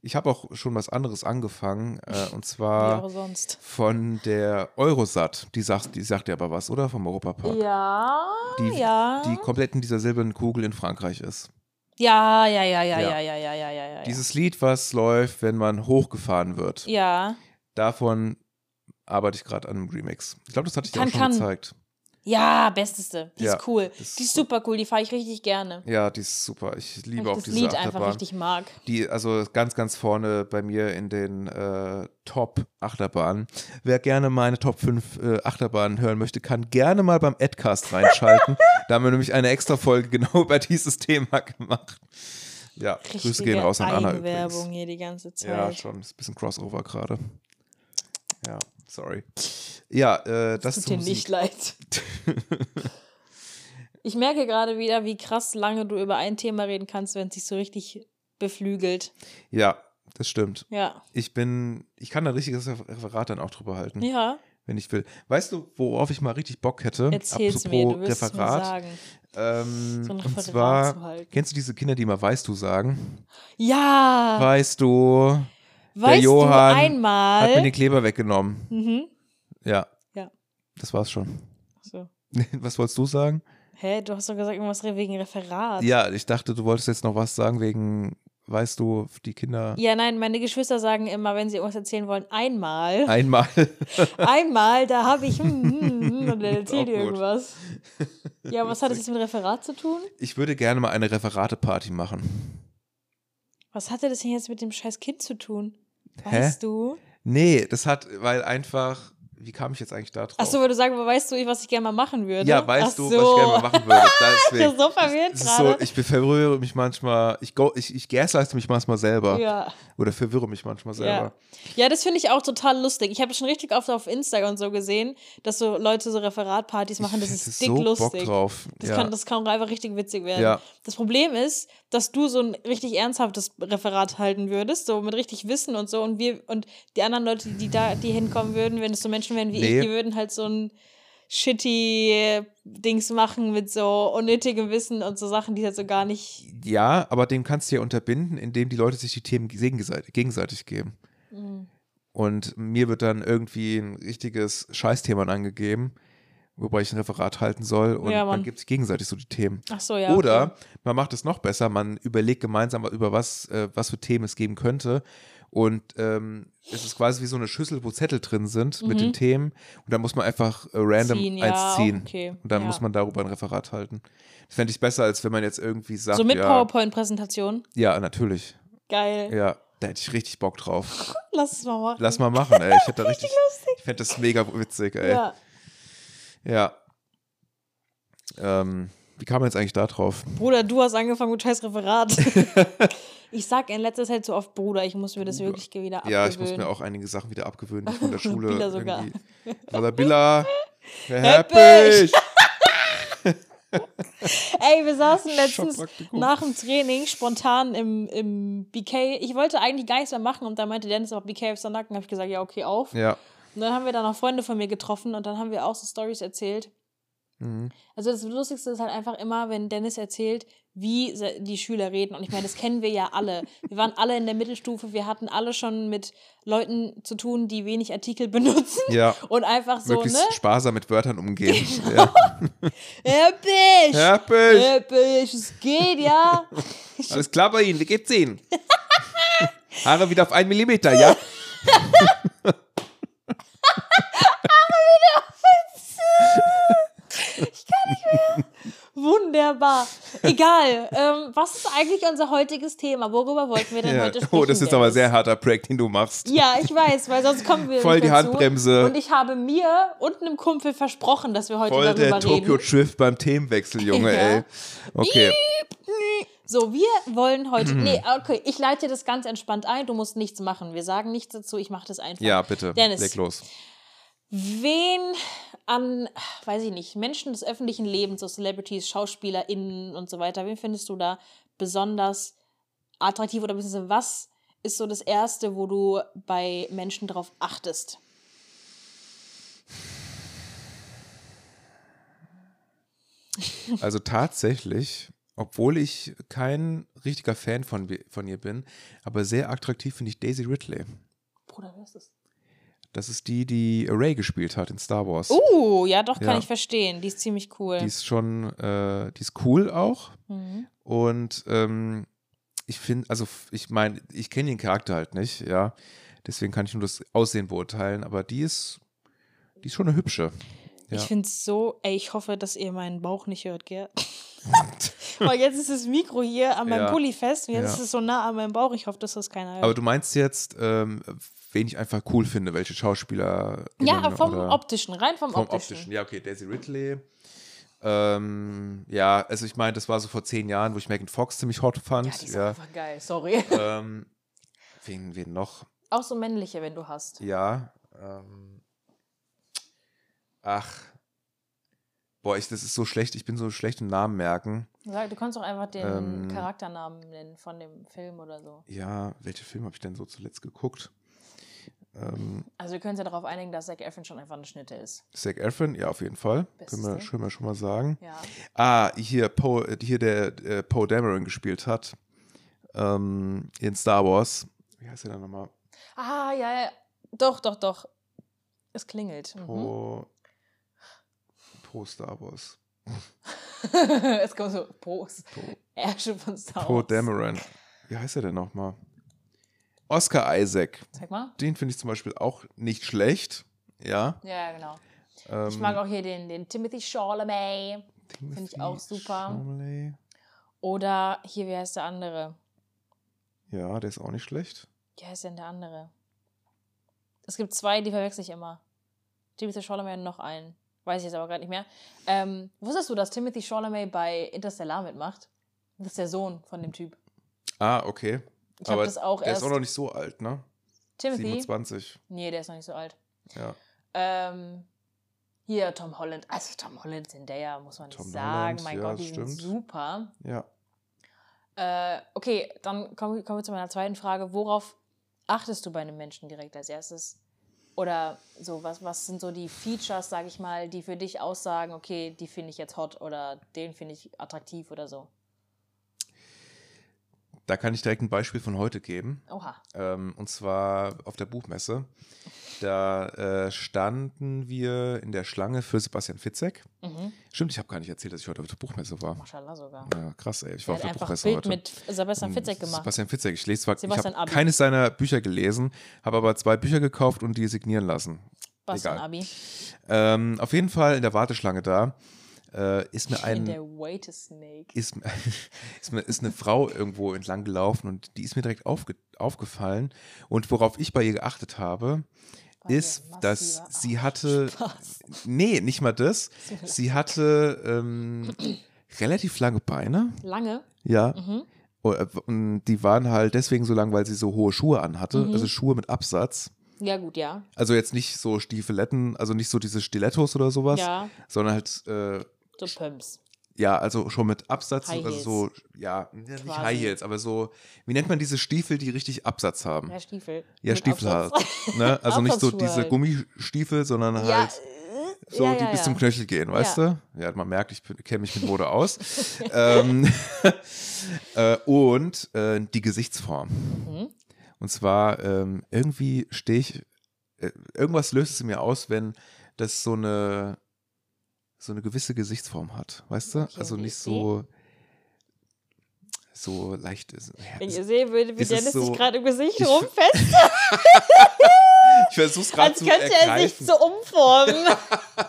S1: Ich habe auch schon was anderes angefangen, äh, und zwar von der Eurosat. Die sagt, die sagt ja aber was, oder? Vom Europapark.
S2: Ja,
S1: Die,
S2: ja.
S1: die komplett in dieser silbernen Kugel in Frankreich ist.
S2: ja, ja, ja, ja,
S1: Ja.
S2: ja, ja, ja, ja, ja.
S1: Dieses Lied, was läuft, wenn man hochgefahren wird.
S2: Ja.
S1: Davon arbeite ich gerade an einem Remix. Ich glaube, das hatte ich dir auch schon
S2: kann.
S1: gezeigt.
S2: Ja, besteste. Die
S1: Ja,
S2: ist cool. Die ist super cool, die fahre ich richtig gerne.
S1: Ja, die ist super. Ich
S2: Weil
S1: liebe
S2: ich
S1: auch
S2: das
S1: diese
S2: Lied
S1: Achterbahn.
S2: einfach richtig mag.
S1: Die, also ganz, ganz vorne bei mir in den äh, Top-Achterbahnen. Wer gerne meine Top 5 äh, Achterbahnen hören möchte, kann gerne mal beim Adcast reinschalten. da haben wir nämlich eine extra Folge genau über dieses Thema gemacht. Ja, Grüße
S2: Richtige
S1: gehen raus an Anna übrigens.
S2: hier die ganze Zeit.
S1: Ja, schon. Ist ein bisschen Crossover gerade. Ja, sorry. Ja, äh, das
S2: Tut
S1: zur
S2: dir
S1: Musik.
S2: nicht leid. Ich merke gerade wieder, wie krass lange du über ein Thema reden kannst, wenn es sich so richtig beflügelt.
S1: Ja, das stimmt.
S2: Ja.
S1: Ich bin, ich kann ein richtiges Referat dann auch drüber halten,
S2: Ja,
S1: wenn ich will. Weißt du, worauf ich mal richtig Bock hätte?
S2: erzähl's mir, du wirst es mir sagen.
S1: Ähm,
S2: So ein
S1: und
S2: Referat
S1: zwar,
S2: zu halten.
S1: kennst du diese Kinder, die immer weißt du sagen?
S2: Ja,
S1: Weißt du,
S2: weißt
S1: Johann
S2: du
S1: hat mir
S2: einmal.
S1: den Kleber weggenommen.
S2: Mhm.
S1: Ja.
S2: Ja.
S1: Das war's schon.
S2: So.
S1: Was wolltest du sagen?
S2: Hä, du hast doch gesagt, irgendwas wegen Referat.
S1: Ja, ich dachte, du wolltest jetzt noch was sagen wegen, weißt du, die Kinder
S2: Ja, nein, meine Geschwister sagen immer, wenn sie irgendwas erzählen wollen, einmal.
S1: einmal.
S2: Einmal, da habe ich. Hm, hm, hm, und dann erzählt ihr irgendwas. Ja, was hat das jetzt mit Referat zu tun?
S1: Ich würde gerne mal eine Referate-Party machen.
S2: Was hatte das denn jetzt mit dem scheiß Kind zu tun?
S1: Hä?
S2: Weißt du?
S1: Nee, das hat, weil einfach, wie kam ich jetzt eigentlich da drauf?
S2: Achso, weil du sagen, weißt du, was ich gerne mal machen würde?
S1: ja, weißt
S2: Ach
S1: du,
S2: so.
S1: was ich gerne mal machen würde.
S2: Ich
S1: Deswegen.
S2: bin so verwirrt
S1: Es ist so, ich verwirre mich manchmal, ich, go, ich, ich gaslighte mich manchmal selber.
S2: ja.
S1: Oder verwirre mich manchmal selber.
S2: Ja. ja, das finde ich auch total lustig. Ich habe schon richtig oft auf Insta und so gesehen, dass so Leute so Referatpartys machen. Das
S1: Ich
S2: ist
S1: hätte
S2: dick
S1: so
S2: lustig.
S1: Bock drauf.
S2: Das,
S1: ja.
S2: kann, das kann einfach richtig witzig werden.
S1: Ja.
S2: Das Problem ist, dass du so ein richtig ernsthaftes Referat halten würdest, so mit richtig Wissen und so. Und wir und die anderen Leute, die da, die hinkommen würden, wenn es so Menschen wären wie
S1: Nee.
S2: ich, die würden halt so ein shitty Dings machen mit so unnötigem Wissen und so Sachen, die halt so gar nicht.
S1: ja, aber dem kannst du ja unterbinden, indem die Leute sich die Themen gegenseitig, geben.
S2: Mhm.
S1: Und mir wird dann irgendwie ein richtiges Scheißthema angegeben, wobei ich ein Referat halten soll. Und
S2: Ja,
S1: man gibt sich gegenseitig so die Themen.
S2: Ach so, ja.
S1: Oder
S2: okay.
S1: man macht es noch besser, man überlegt gemeinsam über was, äh, was für Themen es geben könnte. Und ähm, es ist quasi wie so eine Schüssel, wo Zettel drin sind mit den Themen. Und dann muss man einfach äh, random
S2: Mhm. Ziehen, ja,
S1: eins ziehen.
S2: okay,
S1: Und dann
S2: ja.
S1: muss man darüber ein Referat halten. Das fände ich besser, als wenn man jetzt irgendwie sagt,
S2: So mit
S1: ja,
S2: PowerPoint-Präsentation.
S1: ja, natürlich.
S2: Geil.
S1: Ja, da hätte ich richtig Bock drauf.
S2: Lass es mal machen.
S1: Lass mal machen, ey. Ich hätte da richtig, ich fände das mega witzig, ey.
S2: Ja.
S1: Ja. Ähm, wie kam man jetzt eigentlich da drauf?
S2: Bruder, du hast angefangen mit scheiß Referat. ich sag in letzter Zeit so oft Bruder, ich muss mir das wirklich wieder abgewöhnen.
S1: Ja, ich muss mir auch einige Sachen wieder abgewöhnen, die von der Schule
S2: Billa sogar.
S1: irgendwie. Oder Billa,
S2: Heppich.
S1: Heppich.
S2: Ey, wir saßen letztens nach dem Training spontan im, im BK. Ich wollte eigentlich gar nichts mehr machen und da meinte Dennis aber BK auf Nacken. habe ich gesagt, ja, okay, auf.
S1: Ja.
S2: Und dann haben wir da noch Freunde von mir getroffen und dann haben wir auch so Stories erzählt.
S1: Mhm.
S2: Also das Lustigste ist halt einfach immer, wenn Dennis erzählt, wie die Schüler reden. Und ich meine, das kennen wir ja alle. Wir waren alle in der Mittelstufe, wir hatten alle schon mit Leuten zu tun, die wenig Artikel benutzen.
S1: Ja.
S2: Und einfach so,
S1: Möglichst
S2: ne? Genau.
S1: sparsam mit Wörtern umgehen. Ja.
S2: Heppich!
S1: Heppich.
S2: Heppich, es geht, ja.
S1: Alles klar bei Ihnen, wie geht's Ihnen? Haare wieder auf einen Millimeter, ja?
S2: Wunderbar. Egal. Ähm, was ist eigentlich unser heutiges Thema? Worüber wollten wir denn
S1: ja.
S2: heute sprechen?
S1: Oh, das ist aber
S2: Dennis?
S1: sehr harter Break, den du machst.
S2: Ja, ich weiß, weil sonst kommen wir
S1: Voll die. Handbremse.
S2: Und ich habe mir und einem Kumpel versprochen, dass wir heute
S1: Voll
S2: darüber
S1: der Tokyo
S2: reden.
S1: Drift beim Themenwechsel, Junge,
S2: Ja.
S1: ey. Okay.
S2: So, wir wollen heute.
S1: Mhm.
S2: Nee, okay, ich leite das ganz entspannt ein. Du musst nichts machen. Wir sagen nichts dazu. Ich mache das einfach.
S1: Ja, bitte.
S2: Dennis.
S1: Leg los.
S2: Wen an, weiß ich nicht, Menschen des öffentlichen Lebens, so Celebrities, SchauspielerInnen und so weiter, wen findest du da besonders attraktiv oder beziehungsweise was ist so das Erste, wo du bei Menschen drauf achtest?
S1: Also tatsächlich, obwohl ich kein richtiger Fan von, von ihr bin, aber sehr attraktiv finde ich Daisy Ridley.
S2: Bruder, wer ist das?
S1: Das ist die, die Ray gespielt hat in Star Wars.
S2: Uh, ja, doch, kann
S1: Ja.
S2: ich verstehen. Die ist ziemlich cool.
S1: Die ist schon, äh, die ist cool auch.
S2: Mhm.
S1: Und ähm, ich finde, also ich meine, ich kenne den Charakter halt nicht, ja. Deswegen kann ich nur das Aussehen beurteilen, aber die ist, die ist schon eine hübsche. Ja.
S2: Ich finde es so, ey, ich hoffe, dass ihr meinen Bauch nicht hört, gell? oh, jetzt ist das Mikro hier an meinem
S1: Ja.
S2: Pulli fest und jetzt
S1: Ja.
S2: ist es so nah an meinem Bauch. Ich hoffe, dass das keiner hört.
S1: Aber du meinst jetzt, ähm, wen ich einfach cool finde, welche Schauspieler.
S2: ja, vom optischen, rein vom,
S1: vom
S2: optischen.
S1: optischen. Ja, okay, Daisy Ridley. Ähm, ja, also ich meine, das war so vor zehn Jahren, wo ich Megan Fox ziemlich hot fand.
S2: Ja, die ist
S1: ja.
S2: einfach geil, sorry.
S1: Ähm, wen, wen noch?
S2: Auch so männliche, wenn du hast.
S1: Ja. Ähm, ach. Boah, ich, das ist so schlecht. Ich bin so schlecht im Namen merken.
S2: Sag, Du kannst auch einfach den
S1: Ähm.
S2: Charakternamen nennen von dem Film oder so.
S1: Ja, welche Film habe ich denn so zuletzt geguckt? Ähm,
S2: Also wir können uns ja darauf einigen, dass Zac Efron schon einfach eine Schnitte ist.
S1: Zac Efron, ja, auf jeden Fall.
S2: Bestes
S1: Können wir, können wir schon mal sagen.
S2: Ja.
S1: Ah, hier, Poe, äh, hier der äh, Poe Dameron gespielt hat. Ähm, in Star Wars. Wie heißt der denn nochmal?
S2: Ah, ja, ja. Doch, doch, doch. Es klingelt. Mhm.
S1: Poe. Poe Star Wars.
S2: es kommt so.
S1: Poe.
S2: Ärsche von Star
S1: Poe
S2: Wars.
S1: Dameron. Wie heißt er denn nochmal? Oscar Isaac.
S2: Zeig mal.
S1: Den finde ich zum Beispiel auch nicht schlecht. Ja.
S2: Ja, genau.
S1: Ähm,
S2: Ich mag auch hier den, den Timothy Chalamet.
S1: Timothy
S2: ich auch super.
S1: Chalamet.
S2: Oder hier, wie heißt der andere?
S1: Ja, der ist auch nicht schlecht.
S2: Wie heißt denn der andere? Es gibt zwei, die verwechsel ich immer. Timothy Chalamet und noch einen. Weiß ich jetzt aber gerade nicht mehr. Ähm, wusstest du, dass Timothy Chalamet bei Interstellar mitmacht? Das ist der Sohn von dem Typ.
S1: Ah, okay.
S2: Ich habe das auch
S1: der
S2: erst.
S1: ist auch noch nicht so alt, ne?
S2: Timothy?
S1: 27.
S2: Nee, der ist noch nicht so alt.
S1: Ja.
S2: Ähm, hier Tom Holland. Also Tom Holland sind der ja, muss man nicht
S1: Tom
S2: sagen.
S1: Holland,
S2: mein
S1: ja,
S2: Gott, die
S1: stimmt.
S2: sind super.
S1: Ja.
S2: Äh, okay, dann kommen, kommen wir zu meiner zweiten Frage. Worauf achtest du bei einem Menschen direkt als erstes? Oder so, was, was sind so die Features, sag ich mal, die für dich aussagen, okay, die finde ich jetzt hot oder den finde ich attraktiv oder so?
S1: Da kann ich direkt ein Beispiel von heute geben.
S2: Oha.
S1: Ähm, und zwar auf der Buchmesse. Da äh, standen wir in der Schlange für Sebastian Fitzek.
S2: Mhm.
S1: Stimmt, ich habe gar nicht erzählt, dass ich heute auf der Buchmesse war.
S2: Mashallah sogar.
S1: Ja, krass, ey. Ich war auf der Buchmesse
S2: Bild
S1: heute.
S2: mit Sebastian
S1: Und
S2: Fitzek gemacht.
S1: Sebastian Fitzek. Ich lese zwar, ich
S2: Sebastian
S1: habe keines seiner Bücher gelesen, habe aber zwei Bücher gekauft und die signieren lassen.
S2: Bastian
S1: egal.
S2: Abi.
S1: Ähm, auf jeden Fall in der Warteschlange da äh, ist mir
S2: In
S1: ein ist, ist, mir, ist eine Frau irgendwo entlang gelaufen und die ist mir direkt aufge, aufgefallen. Und worauf ich bei ihr geachtet habe,
S2: War
S1: ist, dass sie hatte,
S2: Spaß.
S1: nee, nicht mal das, sie hatte ähm, relativ lange Beine,
S2: Lange.
S1: ja.
S2: Mhm.
S1: Oh, äh, Und die waren halt deswegen so lang, weil sie so hohe Schuhe anhatte,
S2: Mhm.
S1: also Schuhe mit Absatz.
S2: Ja, gut, ja.
S1: Also jetzt nicht so Stiefeletten, also nicht so diese Stilettos oder sowas,
S2: Ja,
S1: sondern halt äh,
S2: so Pumps.
S1: Ja, also schon mit Absatz,
S2: High
S1: also so, ja, ja, nicht
S2: Quasi.
S1: High Heels, aber so, wie nennt man diese Stiefel, die richtig Absatz haben?
S2: Ja, Stiefel.
S1: Ja,
S2: Mit
S1: Stiefel halt.
S2: Absatz.
S1: Ne? Also nicht so diese
S2: halt.
S1: Gummistiefel, sondern
S2: Ja,
S1: halt
S2: äh,
S1: so,
S2: ja,
S1: die
S2: ja,
S1: bis
S2: ja.
S1: zum Knöchel gehen, weißt du? Ja, man merkt, ich kenne mich mit Mode aus. ähm, äh, und äh, die Gesichtsform.
S2: Mhm.
S1: Und zwar, ähm, irgendwie stehe ich, äh, irgendwas löst es mir aus, wenn das so eine, so eine gewisse Gesichtsform hat, weißt du?
S2: Okay,
S1: also nicht so, so leicht. ist-
S2: Wenn
S1: Ja,
S2: ihr sehen würdet, wie Dennis
S1: so-
S2: sich gerade im Gesicht
S1: ich-
S2: rumfasst,
S1: ich versuche es gerade
S2: als
S1: zu
S2: könnte er sich
S1: ergreifen.
S2: so umformen.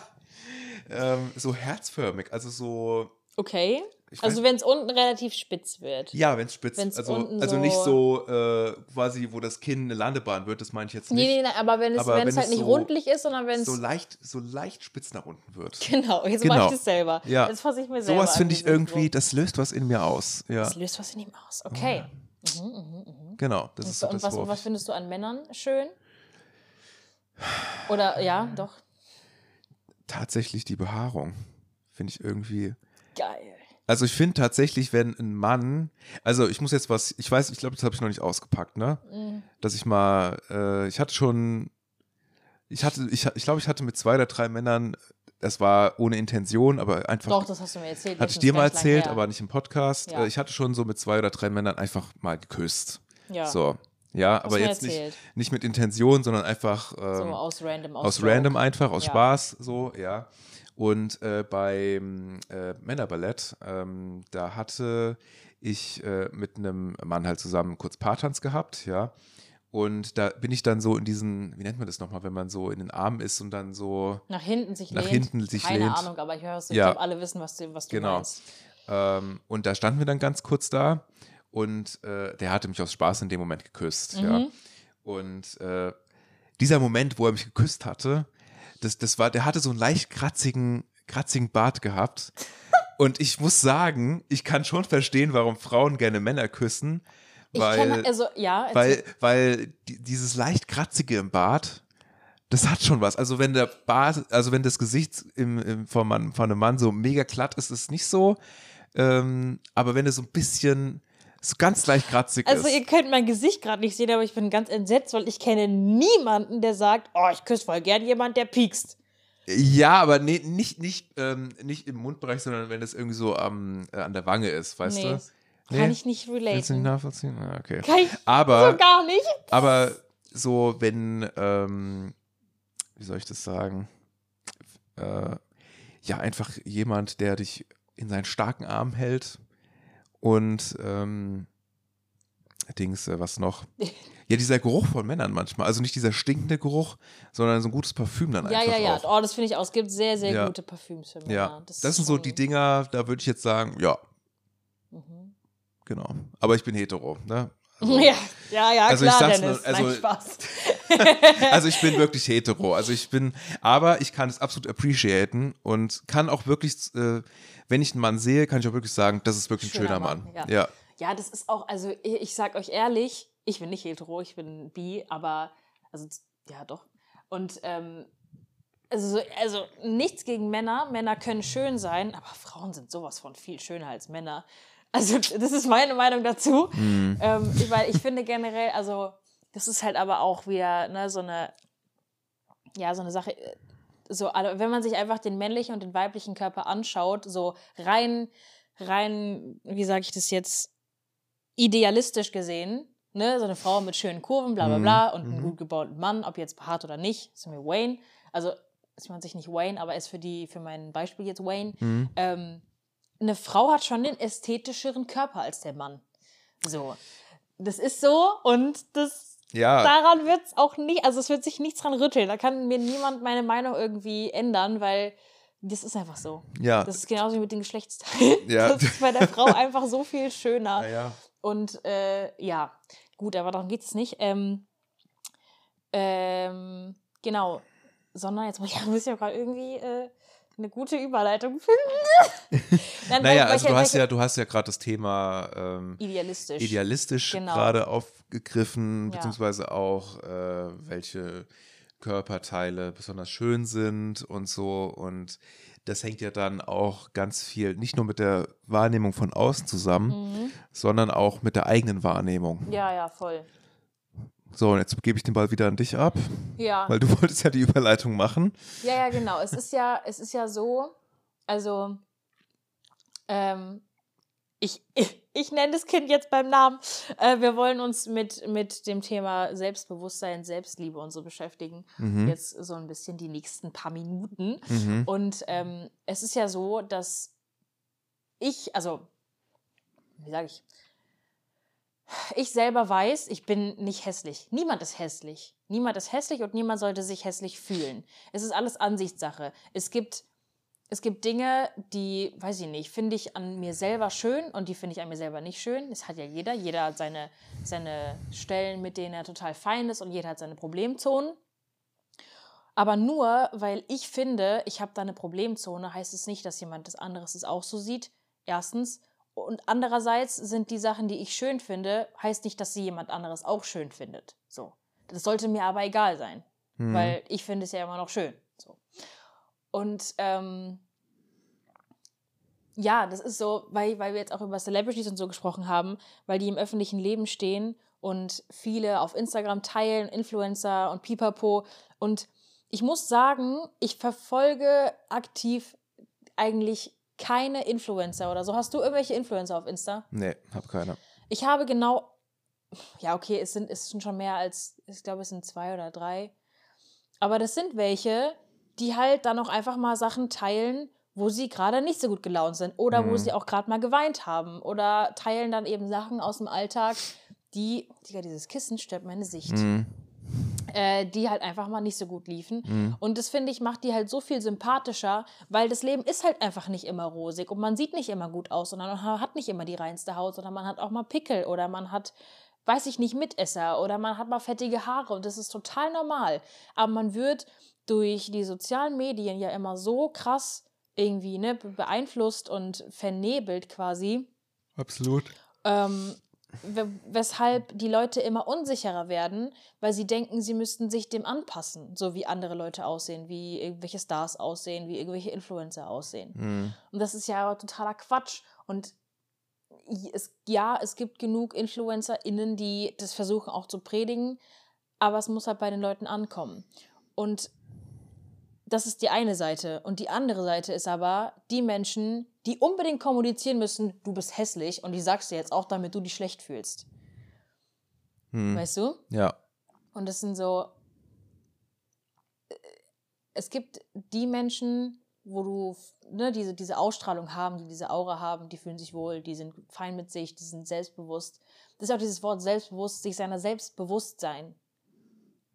S1: ähm, so herzförmig, also so.
S2: Okay.
S1: Ich
S2: Also wenn es unten relativ spitz wird.
S1: ja, wenn es spitz
S2: wenn's
S1: also, also
S2: so-
S1: nicht so äh, quasi, wo das Kinn eine Landebahn wird, das meine ich jetzt nicht.
S2: Nee, nee, nee, aber wenn es,
S1: Aber
S2: wenn
S1: wenn
S2: es halt
S1: es
S2: nicht
S1: so-
S2: rundlich ist, sondern wenn es.
S1: so leicht, so leicht spitz nach unten wird.
S2: genau, jetzt
S1: Genau.
S2: mache ich das selber.
S1: Ja.
S2: Jetzt fasse ich mir selber
S1: Sowas finde ich irgendwie,
S2: Sichtrum.
S1: das löst was in mir aus. Ja,
S2: Das löst was in ihm aus. Okay. Mhm, mhm, mhm.
S1: genau. Das ist so
S2: Und,
S1: das
S2: was, was findest du an Männern schön? Oder ja, doch.
S1: Tatsächlich die Behaarung finde ich irgendwie.
S2: Geil.
S1: Also ich finde tatsächlich, wenn ein Mann, also ich muss jetzt was, ich weiß, ich glaube, das habe ich noch nicht ausgepackt, ne?
S2: Mhm.
S1: Dass ich mal, äh, ich hatte schon, ich hatte, ich, ich glaube, ich hatte mit zwei oder drei Männern, das war ohne Intention, aber einfach,
S2: Doch, das hast du mir erzählt.
S1: hatte ich dir mal erzählt, aber nicht im Podcast.
S2: Ja.
S1: Äh, Ich hatte schon so mit zwei oder drei Männern einfach mal geküsst.
S2: ja.
S1: So, ja,
S2: hast
S1: aber jetzt nicht,
S2: erzählt.
S1: nicht mit Intention, sondern einfach
S2: So
S1: ähm,
S2: aus random.
S1: aus
S2: Joke.
S1: random einfach, aus
S2: Ja.
S1: Spaß, so, ja. Und äh, beim äh, Männerballett, ähm, da hatte ich äh, mit einem Mann halt zusammen kurz Paartanz gehabt, ja. Und da bin ich dann so in diesen, wie nennt man das nochmal, wenn man so in den Armen ist und dann so,
S2: Nach hinten sich
S1: Nach
S2: lehnt.
S1: hinten sich
S2: Keine
S1: lehnt.
S2: Ahnung, aber ich höre es. Ich
S1: Ja.
S2: glaube, alle wissen, was du, was du
S1: Genau.
S2: meinst.
S1: ähm, und da standen wir dann ganz kurz da und äh, der hatte mich aus Spaß in dem Moment geküsst, ja.
S2: Mhm.
S1: Und äh, dieser Moment, wo er mich geküsst hatte, das, das war, der hatte so einen leicht kratzigen, kratzigen Bart gehabt. Und ich muss sagen, ich kann schon verstehen, warum Frauen gerne Männer küssen.
S2: Ich
S1: Weil,
S2: kenne, also, ja,
S1: weil, weil die, dieses leicht kratzige im Bart, das hat schon was. Also wenn der Bart, also wenn das Gesicht im, im, von, Mann, von einem Mann so mega glatt ist, ist es nicht so. Ähm, aber wenn es so ein bisschen, so ganz leicht kratzig
S2: Also
S1: ist.
S2: ihr könnt mein Gesicht gerade nicht sehen, aber ich bin ganz entsetzt, weil ich kenne niemanden, der sagt, oh, ich küsse voll gern jemand, der piekst.
S1: Ja, aber nee, nicht, nicht, ähm, nicht im Mundbereich, sondern wenn es irgendwie so am, äh, an der Wange ist, weißt
S2: nee,
S1: du?
S2: kann
S1: Nee?
S2: ich nicht
S1: Willst du nicht nachvollziehen? Ah, okay.
S2: Kann ich
S1: Aber,
S2: so gar nicht.
S1: aber so, wenn, ähm, wie soll ich das sagen? Äh, ja, einfach jemand, der dich in seinen starken Arm hält und ähm, Dings, äh, was noch? Ja, dieser Geruch von Männern manchmal. Also nicht dieser stinkende Geruch, sondern so ein gutes Parfüm dann
S2: Ja,
S1: einfach
S2: ja, ja.
S1: auch.
S2: Oh, das finde ich auch. Es gibt sehr, sehr
S1: Ja.
S2: gute Parfüms für Männer.
S1: Ja, das,
S2: ist
S1: sind so die Dinger, da würde ich jetzt sagen, ja,
S2: Mhm.
S1: genau. Aber ich bin hetero, ne? Also,
S2: Ja, ja, ja,
S1: Also ich
S2: klar,
S1: sag's
S2: Dennis.
S1: nur- also-
S2: Nein, Spaß.
S1: also ich bin wirklich hetero. Also ich bin, aber ich kann es absolut appreciaten und kann auch wirklich, äh, wenn ich einen Mann sehe, kann ich auch wirklich sagen, das ist wirklich ein schöner, Mann. Mann.
S2: Ja.
S1: ja.
S2: ja, das ist auch, also ich, ich sag euch ehrlich, ich bin nicht hetero, ich bin bi, aber, also ja doch. Und ähm, also, also nichts gegen Männer. Männer können schön sein, aber Frauen sind sowas von viel schöner als Männer. Also, das ist meine Meinung dazu. Mhm. Ähm, weil ich finde generell, also, das ist halt aber auch wieder ne, so eine, ja, so eine Sache. Äh, so, wenn man sich einfach den männlichen und den weiblichen Körper anschaut, so rein, rein, wie sage ich das jetzt, idealistisch gesehen, ne, so eine Frau mit schönen Kurven, bla bla mhm. bla, und einen mhm. gut gebauten Mann, ob jetzt behaart oder nicht, ist mir Wayne. Also ist man sich nicht Wayne, aber ist für die, für mein Beispiel jetzt Wayne. Mhm. Ähm, eine Frau hat schon den ästhetischeren Körper als der Mann. So. Das ist so und das ja. daran wird es auch nicht, also es wird sich nichts dran rütteln. Da kann mir niemand meine Meinung irgendwie ändern, weil das ist einfach so. Ja. Das ist genauso wie mit den Geschlechtsteilen. Ja. Das ist bei der Frau einfach so viel schöner. Ja, ja. Und äh, ja, gut, aber darum geht es nicht. Ähm, ähm, genau sondern jetzt muss ich, muss ich ja gerade irgendwie äh, eine gute Überleitung finden.
S1: Nein, naja, also du hast ja, du hast ja gerade das Thema ähm,
S2: idealistisch,
S1: idealistisch genau. gerade aufgegriffen, beziehungsweise ja. auch äh, welche Körperteile besonders schön sind und so und das hängt ja dann auch ganz viel nicht nur mit der Wahrnehmung von außen zusammen, mhm. sondern auch mit der eigenen Wahrnehmung.
S2: Ja, ja, voll.
S1: So, und jetzt gebe ich den Ball wieder an dich ab.
S2: Ja.
S1: Weil du wolltest ja die Überleitung machen.
S2: Ja, ja, genau. Es ist ja, es ist ja so, also ähm, ich, ich, ich nenne das Kind jetzt beim Namen. Äh, wir wollen uns mit, mit dem Thema Selbstbewusstsein, Selbstliebe und so beschäftigen. Mhm. Jetzt so ein bisschen die nächsten paar Minuten. Mhm. Und ähm, es ist ja so, dass ich, also, wie sage ich, ich selber weiß, ich bin nicht hässlich. Niemand ist hässlich. Niemand ist hässlich und niemand sollte sich hässlich fühlen. Es ist alles Ansichtssache. Es gibt, es gibt Dinge, die, weiß ich nicht, finde ich an mir selber schön und die finde ich an mir selber nicht schön. Das hat ja jeder. Jeder hat seine, seine Stellen, mit denen er total fein ist und jeder hat seine Problemzonen. Aber nur weil ich finde, ich habe da eine Problemzone, heißt es nicht, dass jemand das anderes es auch so sieht. Erstens. Und andererseits sind die Sachen, die ich schön finde, heißt nicht, dass sie jemand anderes auch schön findet. So. Das sollte mir aber egal sein. Mhm. Weil ich finde es ja immer noch schön. So. Und ähm, ja, das ist so, weil, weil wir jetzt auch über Celebrities und so gesprochen haben, weil die im öffentlichen Leben stehen und viele auf Instagram teilen, Influencer und Pipapo. Und ich muss sagen, ich verfolge aktiv eigentlich keine Influencer oder so. Hast du irgendwelche Influencer auf Insta?
S1: Nee, hab keine.
S2: Ich habe genau, ja, okay, es sind, es sind schon mehr als, ich glaube, es sind zwei oder drei. Aber das sind welche, die halt dann auch einfach mal Sachen teilen, wo sie gerade nicht so gut gelaunt sind oder mhm. wo sie auch gerade mal geweint haben oder teilen dann eben Sachen aus dem Alltag, die, Digga, dieses Kissen stört meine Sicht. Mhm äh, die halt einfach mal nicht so gut liefen. Mhm. Und das finde ich macht die halt so viel sympathischer, weil das Leben ist halt einfach nicht immer rosig und man sieht nicht immer gut aus, sondern man hat nicht immer die reinste Haut, sondern man hat auch mal Pickel oder man hat weiß ich nicht, Mitesser oder man hat mal fettige Haare und das ist total normal. Aber man wird durch die sozialen Medien ja immer so krass irgendwie ne, beeinflusst und vernebelt quasi.
S1: Absolut.
S2: Ähm, weshalb die Leute immer unsicherer werden, weil sie denken, sie müssten sich dem anpassen, so wie andere Leute aussehen, wie irgendwelche Stars aussehen, wie irgendwelche Influencer aussehen. Mhm. Und das ist ja totaler Quatsch. Und es, ja, es gibt genug InfluencerInnen, die das versuchen auch zu predigen, aber es muss halt bei den Leuten ankommen. Und das ist die eine Seite. Und die andere Seite ist aber die Menschen, die unbedingt kommunizieren müssen, du bist hässlich und die sagst du jetzt auch, damit du dich schlecht fühlst. Hm. Weißt du?
S1: Ja.
S2: Und das sind so. Es gibt die Menschen, wo du ne, diese, diese Ausstrahlung haben, die diese Aura haben, die fühlen sich wohl, die sind fein mit sich, die sind selbstbewusst. Das ist auch dieses Wort selbstbewusst, sich seiner selbst bewusst sein.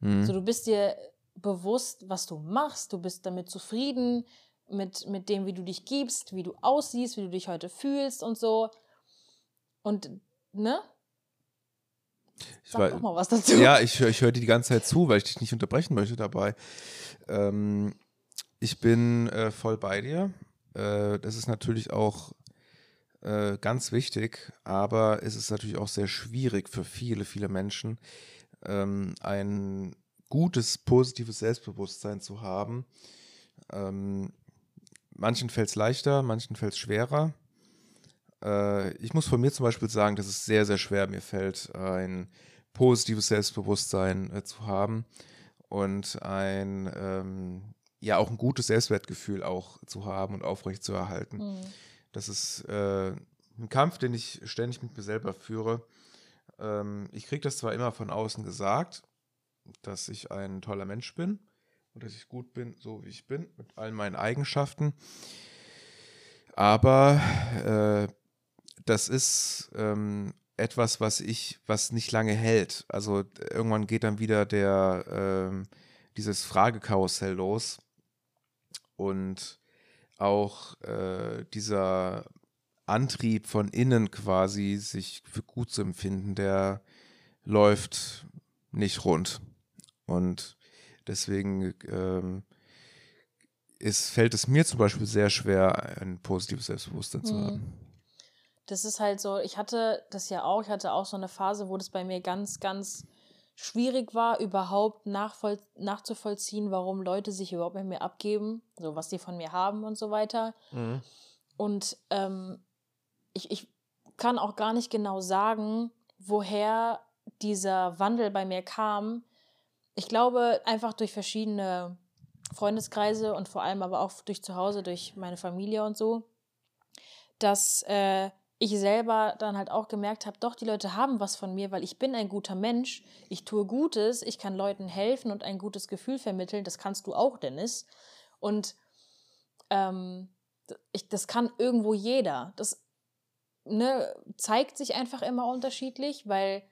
S2: Hm. So, du bist dir bewusst, was du machst, du bist damit zufrieden, mit, mit dem, wie du dich gibst, wie du aussiehst, wie du dich heute fühlst und so. Und, ne? Sag
S1: war-
S2: doch mal was dazu.
S1: Ja, ich, ich höre dir die ganze Zeit zu, weil ich dich nicht unterbrechen möchte dabei. Ähm, ich bin äh, voll bei dir. Äh, das ist natürlich auch äh, ganz wichtig, aber es ist natürlich auch sehr schwierig für viele, viele Menschen, ähm, ein gutes, positives Selbstbewusstsein zu haben. Ähm, manchen fällt es leichter, manchen fällt es schwerer. Äh, ich muss von mir zum Beispiel sagen, dass es sehr, sehr schwer mir fällt, ein positives Selbstbewusstsein äh, zu haben und ein, ähm, ja, auch ein gutes Selbstwertgefühl auch zu haben und aufrecht zu erhalten.
S2: Hm.
S1: Das ist äh, ein Kampf, den ich ständig mit mir selber führe. Ähm, ich kriege das zwar immer von außen gesagt, dass ich ein toller Mensch bin und dass ich gut bin, so wie ich bin, mit all meinen Eigenschaften. Aber äh, das ist ähm, etwas, was ich, was nicht lange hält. Also irgendwann geht dann wieder der ähm, dieses Fragekarussell los und auch äh, dieser Antrieb von innen quasi, sich für gut zu empfinden, der läuft nicht rund. Und deswegen ähm, ist, fällt es mir zum Beispiel sehr schwer, ein positives Selbstbewusstsein zu
S2: Mhm.
S1: haben.
S2: Das ist halt so, ich hatte das ja auch, ich hatte auch so eine Phase, wo das bei mir ganz, ganz schwierig war, überhaupt nachzuvollziehen, warum Leute sich überhaupt mit mir abgeben, so was die von mir haben und so weiter. Und ähm, ich, ich kann auch gar nicht genau sagen, woher dieser Wandel bei mir kam. Ich glaube, einfach durch verschiedene Freundeskreise und vor allem aber auch durch zu Hause, durch meine Familie und so, dass äh, ich selber dann halt auch gemerkt habe, doch, die Leute haben was von mir, weil ich bin ein guter Mensch, ich tue Gutes, ich kann Leuten helfen und ein gutes Gefühl vermitteln, das kannst du auch, Dennis. Und ähm, ich, das kann irgendwo jeder. Das ne, zeigt sich einfach immer unterschiedlich, weil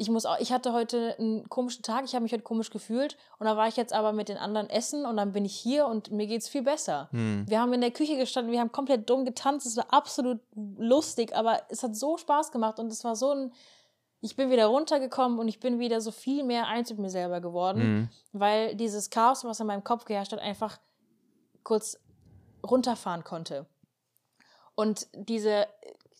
S2: ich muss auch, ich hatte heute einen komischen Tag, ich habe mich heute komisch gefühlt und da war ich jetzt aber mit den anderen essen und dann bin ich hier und mir geht's viel besser.
S1: Hm.
S2: Wir haben in der Küche gestanden, wir haben komplett dumm getanzt, es war absolut lustig, aber es hat so Spaß gemacht und es war so ein, ich bin wieder runtergekommen und ich bin wieder so viel mehr eins mit mir selber geworden,
S1: Hm.
S2: weil dieses Chaos, was in meinem Kopf geherrscht hat, einfach kurz runterfahren konnte. Und diese,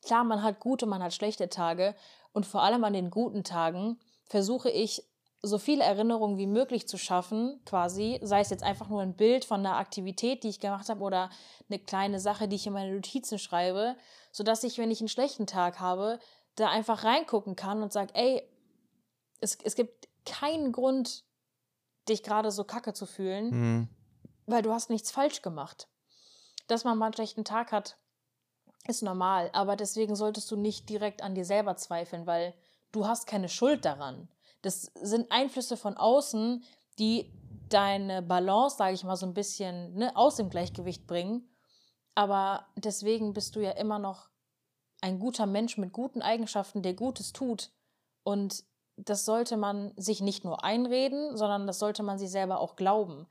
S2: klar, man hat gute, man hat schlechte Tage und vor allem an den guten Tagen versuche ich so viele Erinnerungen wie möglich zu schaffen, quasi, sei es jetzt einfach nur ein Bild von einer Aktivität, die ich gemacht habe oder eine kleine Sache, die ich in meine Notizen schreibe, sodass ich, wenn ich einen schlechten Tag habe, da einfach reingucken kann und sage, ey, es, es gibt keinen Grund, dich gerade so kacke zu fühlen,
S1: Hm.
S2: weil du hast nichts falsch gemacht. Dass man mal einen schlechten Tag hat, ist normal, aber deswegen solltest du nicht direkt an dir selber zweifeln, weil du hast keine Schuld daran. Das sind Einflüsse von außen, die deine Balance, sage ich mal, so ein bisschen ne, aus dem Gleichgewicht bringen. Aber deswegen bist du ja immer noch ein guter Mensch mit guten Eigenschaften, der Gutes tut. Und das sollte man sich nicht nur einreden, sondern das sollte man sich selber auch glauben.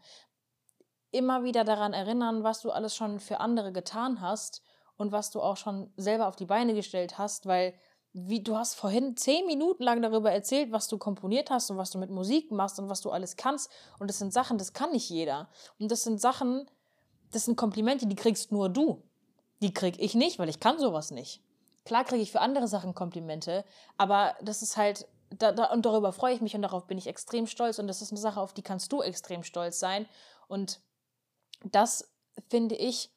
S2: Immer wieder daran erinnern, was du alles schon für andere getan hast und was du auch schon selber auf die Beine gestellt hast, weil wie du hast vorhin zehn Minuten lang darüber erzählt, was du komponiert hast und was du mit Musik machst und was du alles kannst. Und das sind Sachen, das kann nicht jeder. Und das sind Sachen, das sind Komplimente, die kriegst nur du. Die krieg ich nicht, weil ich kann sowas nicht. Klar kriege ich für andere Sachen Komplimente, aber das ist halt, da, da, und darüber freue ich mich und darauf bin ich extrem stolz und das ist eine Sache, auf die kannst du extrem stolz sein. Und das, finde ich,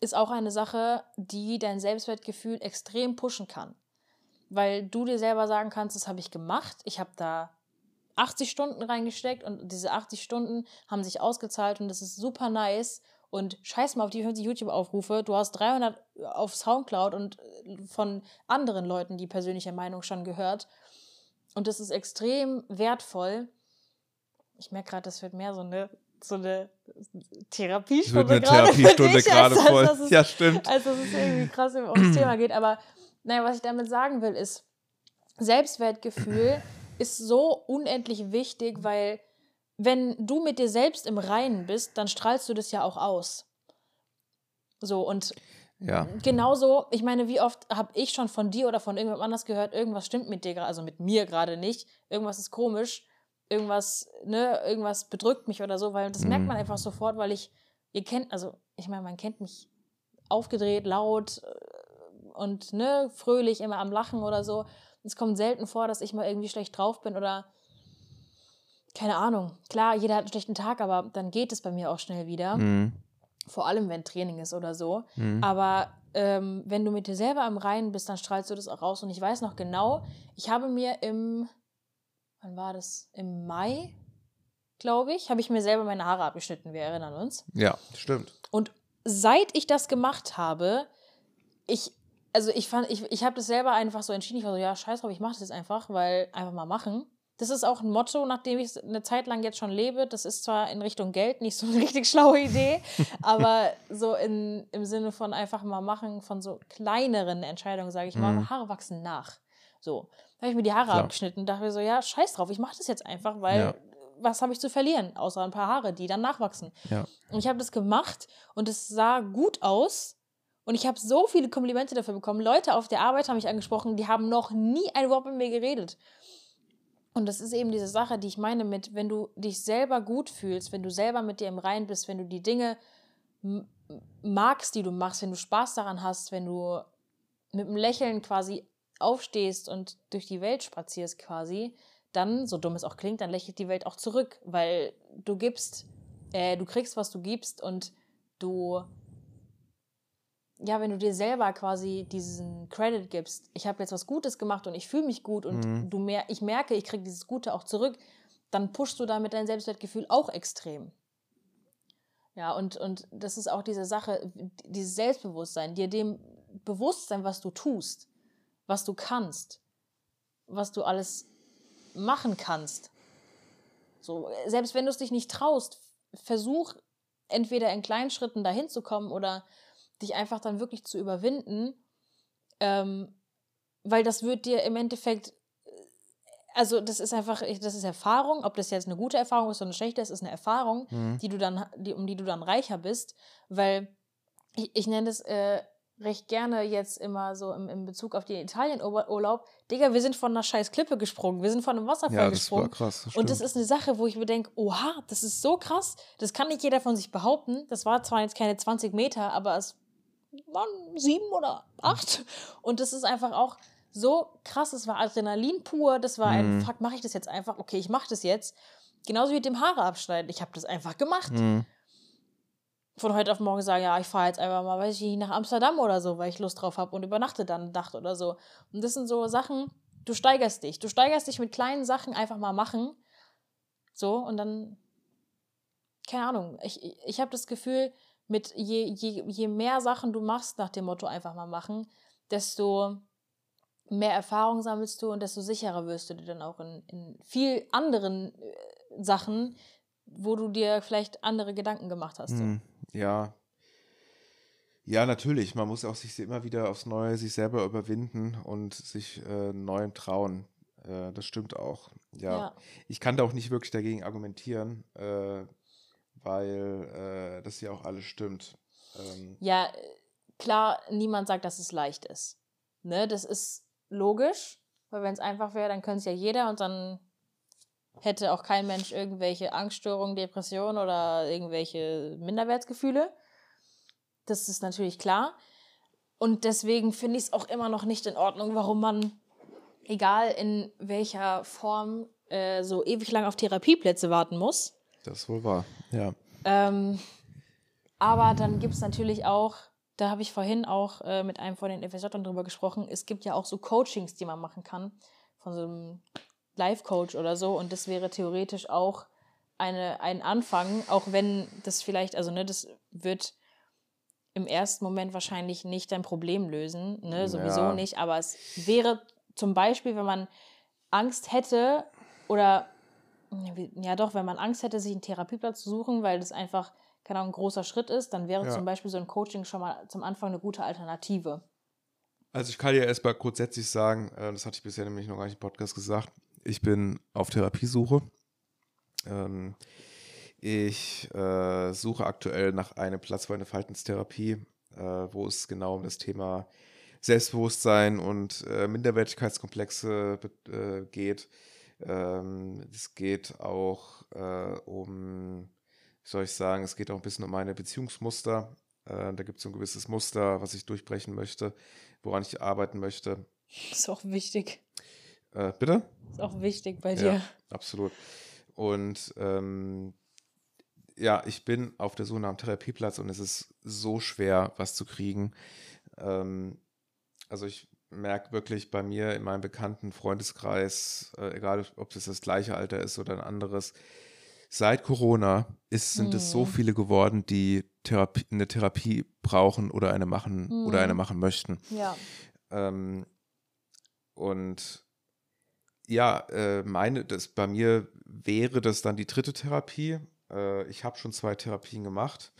S2: ist auch eine Sache, die dein Selbstwertgefühl extrem pushen kann. Weil du dir selber sagen kannst, das habe ich gemacht, ich habe da 80 Stunden reingesteckt und diese 80 Stunden haben sich ausgezahlt und das ist super nice. Und scheiß mal auf die 50 YouTube-Aufrufe. Du hast 300 auf Soundcloud und äh, von anderen Leuten die persönliche Meinung schon gehört. Und das ist extrem wertvoll. Ich merke gerade, das wird mehr so eine, so eine Therapiestunde
S1: eine
S2: gerade.
S1: Therapiestunde gerade
S2: als
S1: voll.
S2: es-
S1: Ja, stimmt.
S2: als dass es irgendwie krass ums Thema geht. Aber naja, was ich damit sagen will, ist, Selbstwertgefühl ist so unendlich wichtig, weil wenn du mit dir selbst im Reinen bist, dann strahlst du das ja auch aus. So, und
S1: Ja.
S2: Genauso, ich meine, wie oft habe ich schon von dir oder von irgendjemand anders gehört, irgendwas stimmt mit dir gerade, also mit mir gerade nicht, irgendwas ist komisch, irgendwas, ne, irgendwas bedrückt mich oder so, weil das merkt
S1: Mhm.
S2: man einfach sofort, weil ich, ihr kennt, also ich meine, man kennt mich aufgedreht, laut äh, und ne, fröhlich, immer am Lachen oder so. Es kommt selten vor, dass ich mal irgendwie schlecht drauf bin oder keine Ahnung. Klar, jeder hat einen schlechten Tag, aber dann geht es bei mir auch schnell wieder.
S1: Mhm.
S2: Vor allem, wenn Training ist oder so.
S1: Mhm.
S2: Aber ähm, wenn du mit dir selber im Reinen bist, dann strahlst du das auch raus. Und ich weiß noch genau, ich habe mir im, wann war das? Im Mai, glaube ich, habe ich mir selber meine Haare abgeschnitten. Wir erinnern uns.
S1: Ja, stimmt.
S2: Und seit ich das gemacht habe, ich, also ich fand, ich, ich habe das selber einfach so entschieden. Ich war so, ja, scheiß drauf, ich mache das jetzt einfach, weil einfach mal machen. Das ist auch ein Motto, nachdem ich eine Zeit lang jetzt schon lebe. Das ist zwar in Richtung Geld nicht so eine richtig schlaue Idee, aber so in, im Sinne von einfach mal machen, von so kleineren Entscheidungen, sage ich mal,
S1: Mhm.
S2: Haare wachsen nach. So. Da habe ich mir die Haare
S1: Klar.
S2: abgeschnitten und dachte mir so, ja, scheiß drauf, ich mache das jetzt einfach, weil
S1: Ja.
S2: was habe ich zu verlieren, außer ein paar Haare, die dann nachwachsen.
S1: Ja.
S2: Und ich habe das gemacht und es sah gut aus. Und ich habe so viele Komplimente dafür bekommen. Leute auf der Arbeit haben mich angesprochen, die haben noch nie ein Wort mit mir geredet. Und das ist eben diese Sache, die ich meine mit, wenn du dich selber gut fühlst, wenn du selber mit dir im Rein bist, wenn du die Dinge magst, die du machst, wenn du Spaß daran hast, wenn du mit einem Lächeln quasi aufstehst und durch die Welt spazierst quasi, dann, so dumm es auch klingt, dann lächelt die Welt auch zurück, weil du gibst, äh, du kriegst, was du gibst und du, ja, wenn du dir selber quasi diesen Credit gibst, ich habe jetzt was Gutes gemacht und ich fühle mich gut und
S1: Mhm.
S2: du mer ich merke, ich kriege dieses Gute auch zurück, dann pushst du damit dein Selbstwertgefühl auch extrem. Ja, und, und das ist auch diese Sache, dieses Selbstbewusstsein, dir dem Bewusstsein, was du tust, was du kannst, was du alles machen kannst. So, selbst wenn du es dich nicht traust, versuch entweder in kleinen Schritten dahin zu kommen oder dich einfach dann wirklich zu überwinden, ähm, weil das wird dir im Endeffekt, also das ist einfach, das ist Erfahrung, ob das jetzt eine gute Erfahrung ist oder eine schlechte, es ist eine Erfahrung,
S1: Mhm.
S2: die du dann, die, um die du dann reicher bist, weil ich, ich nenne das äh, recht gerne jetzt immer so im, im Bezug auf den Italienurlaub, Digga, wir sind von einer scheiß Klippe gesprungen, wir sind von einem Wasserfall
S1: Ja, das
S2: gesprungen.
S1: krass. Das
S2: Und das ist eine Sache, wo ich mir denke, oha, das ist so krass, das kann nicht jeder von sich behaupten. Das war zwar jetzt keine 20 Meter, aber es waren sieben oder acht. Und das ist einfach auch so krass, es war Adrenalin pur, das war ein,
S1: Mhm.
S2: fuck, mache ich das jetzt einfach? Okay, ich mache das jetzt. Genauso wie mit dem Haare abschneiden. Ich habe das einfach gemacht.
S1: Mhm.
S2: Von heute auf morgen sagen, ja, ich fahre jetzt einfach mal, weiß ich nach Amsterdam oder so, weil ich Lust drauf habe und übernachte dann Nacht oder so. Und das sind so Sachen, du steigerst dich. Du steigerst dich mit kleinen Sachen einfach mal machen. So, und dann, keine Ahnung, ich, ich, habe das Gefühl, mit je, je, je mehr Sachen du machst, nach dem Motto einfach mal machen, desto mehr Erfahrung sammelst du und desto sicherer wirst du dir dann auch in, in viel anderen äh, Sachen, wo du dir vielleicht andere Gedanken gemacht hast. So.
S1: Ja. Ja, natürlich. Man muss auch sich immer wieder aufs Neue sich selber überwinden und sich äh, neuem trauen. Äh, das stimmt auch. Ja.
S2: Ja.
S1: Ich kann da auch nicht wirklich dagegen argumentieren, äh, weil äh, das ja auch alles stimmt. Ähm,
S2: Ja, klar, niemand sagt, dass es leicht ist. Ne, das ist logisch, weil wenn es einfach wäre, dann könnte es ja jeder und dann hätte auch kein Mensch irgendwelche Angststörungen, Depressionen oder irgendwelche Minderwertsgefühle. Das ist natürlich klar. Und deswegen finde ich es auch immer noch nicht in Ordnung, warum man, egal in welcher Form, äh, so ewig lang auf Therapieplätze warten muss.
S1: das ist wohl wahr. Ja.
S2: Ähm, aber dann gibt es natürlich auch, da habe ich vorhin auch äh, mit einem von den FSJern drüber gesprochen, es gibt ja auch so Coachings, die man machen kann, von so einem Life-Coach oder so. Und das wäre theoretisch auch eine, ein Anfang, auch wenn das vielleicht, also ne, das wird im ersten Moment wahrscheinlich nicht dein Problem lösen, ne, sowieso
S1: Ja.
S2: nicht, aber es wäre zum Beispiel, wenn man Angst hätte oder ja doch, wenn man Angst hätte, sich einen Therapieplatz zu suchen, weil das einfach, keine Ahnung, ein großer Schritt ist, dann wäre
S1: Ja.
S2: zum Beispiel so ein Coaching schon mal zum Anfang eine gute Alternative.
S1: Also ich kann ja erstmal grundsätzlich sagen, äh, das hatte ich bisher nämlich noch gar nicht im Podcast gesagt, ich bin auf Therapiesuche. Ähm, ich äh, suche aktuell nach einem Platz für eine Verhaltenstherapie. äh, wo es genau um das Thema Selbstbewusstsein und äh, Minderwertigkeitskomplexe äh, geht. Ähm, es geht auch äh, um, wie soll ich sagen, es geht auch ein bisschen um meine Beziehungsmuster. Äh, da gibt es ein gewisses Muster, was ich durchbrechen möchte, woran ich arbeiten möchte.
S2: Ist auch wichtig.
S1: Äh, bitte?
S2: Ist auch wichtig bei dir.
S1: Ja, absolut. Und ähm, ja, ich bin auf der Suche nach einem Therapieplatz und es ist so schwer, was zu kriegen. Ähm, also ich merke wirklich bei mir in meinem bekannten Freundeskreis, äh, egal ob es das gleiche Alter ist oder ein anderes, seit Corona ist, sind es so
S2: Mhm.
S1: viele geworden, die Therapie, eine Therapie brauchen oder eine machen oder eine machen möchten.
S2: Ja.
S1: Ähm, und ja, äh, meine, das bei mir wäre das dann die dritte Therapie. Äh, ich habe schon zwei Therapien gemacht.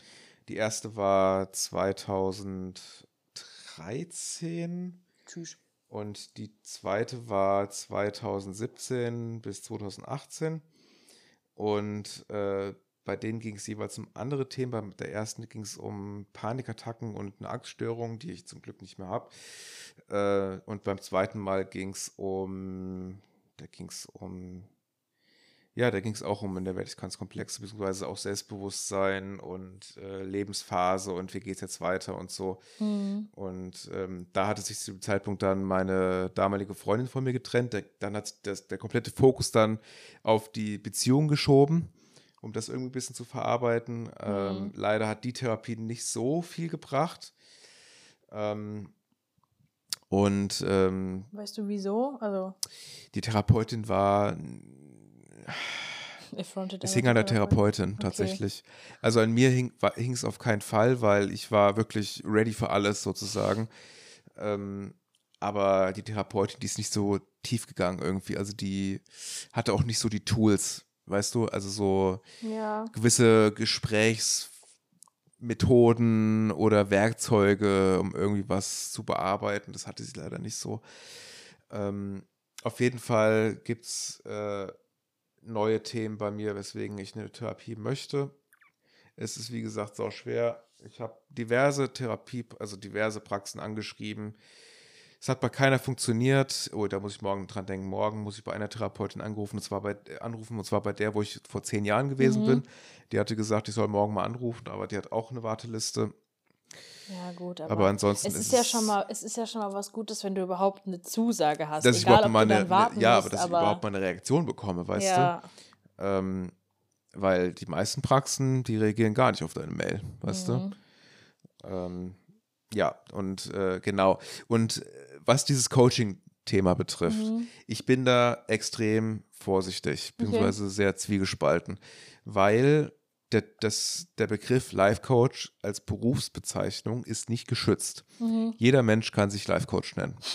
S1: Die erste war 2013
S2: Tschüss.
S1: und die zweite war 2017 bis 2018. Und äh, bei denen ging es jeweils um andere Themen. Bei der ersten ging es um Panikattacken und eine Angststörung, die ich zum Glück nicht mehr habe. Äh, und beim zweiten Mal ging es um, da ging es um, ja, da ging es auch um Minderwertigkeitskomplexe, beziehungsweise auch Selbstbewusstsein und äh, Lebensphase und wie geht es jetzt weiter und so.
S2: Mhm.
S1: Und ähm, da hatte sich zu dem Zeitpunkt dann meine damalige Freundin von mir getrennt. Der, dann hat das, der komplette Fokus dann auf die Beziehung geschoben, um das irgendwie ein bisschen zu verarbeiten. Ähm,
S2: Mhm.
S1: leider hat die Therapie nicht so viel gebracht. Ähm, und ähm,
S2: Weißt du wieso? Also,
S1: die Therapeutin war, es hing an der Therapeutin
S2: Okay.
S1: tatsächlich. Also an mir hing es auf keinen Fall, weil ich war wirklich ready für alles sozusagen. Ähm, aber die Therapeutin, die ist nicht so tief gegangen irgendwie. Also die hatte auch nicht so die Tools, weißt du? Also so
S2: Ja.
S1: gewisse Gesprächsmethoden oder Werkzeuge, um irgendwie was zu bearbeiten. Das hatte sie leider nicht so. Ähm, auf jeden Fall gibt es äh, neue Themen bei mir, weswegen ich eine Therapie möchte. Es ist, wie gesagt, sau schwer. Ich habe diverse Therapie, also diverse Praxen angeschrieben. Es hat bei keiner funktioniert. Oh, da muss ich morgen dran denken. Morgen muss ich bei einer Therapeutin anrufen. Und zwar bei, äh, anrufen, und zwar bei der, wo ich vor zehn Jahren gewesen
S2: Mhm.
S1: bin. Die hatte gesagt, ich soll morgen mal anrufen, aber die hat auch eine Warteliste.
S2: Ja, gut, aber,
S1: Aber, ansonsten
S2: es ist ja schon mal, es ist ja schon mal was Gutes, wenn du überhaupt eine Zusage hast.
S1: dass ich
S2: Egal,
S1: überhaupt
S2: ob
S1: mal eine,
S2: warten
S1: ja, aber dass ich
S2: aber
S1: überhaupt mal eine Reaktion bekomme, weißt
S2: ja,
S1: du? Ähm, weil die meisten Praxen, die reagieren gar nicht auf deine Mail, weißt
S2: Mhm.
S1: du? Ähm, ja, und äh, genau. Und äh, was dieses Coaching-Thema betrifft,
S2: Mhm.
S1: ich bin da extrem vorsichtig, beziehungsweise sehr zwiegespalten, weil der, das, der Begriff Life Coach als Berufsbezeichnung ist nicht geschützt.
S2: Mhm.
S1: Jeder Mensch kann sich Life Coach nennen.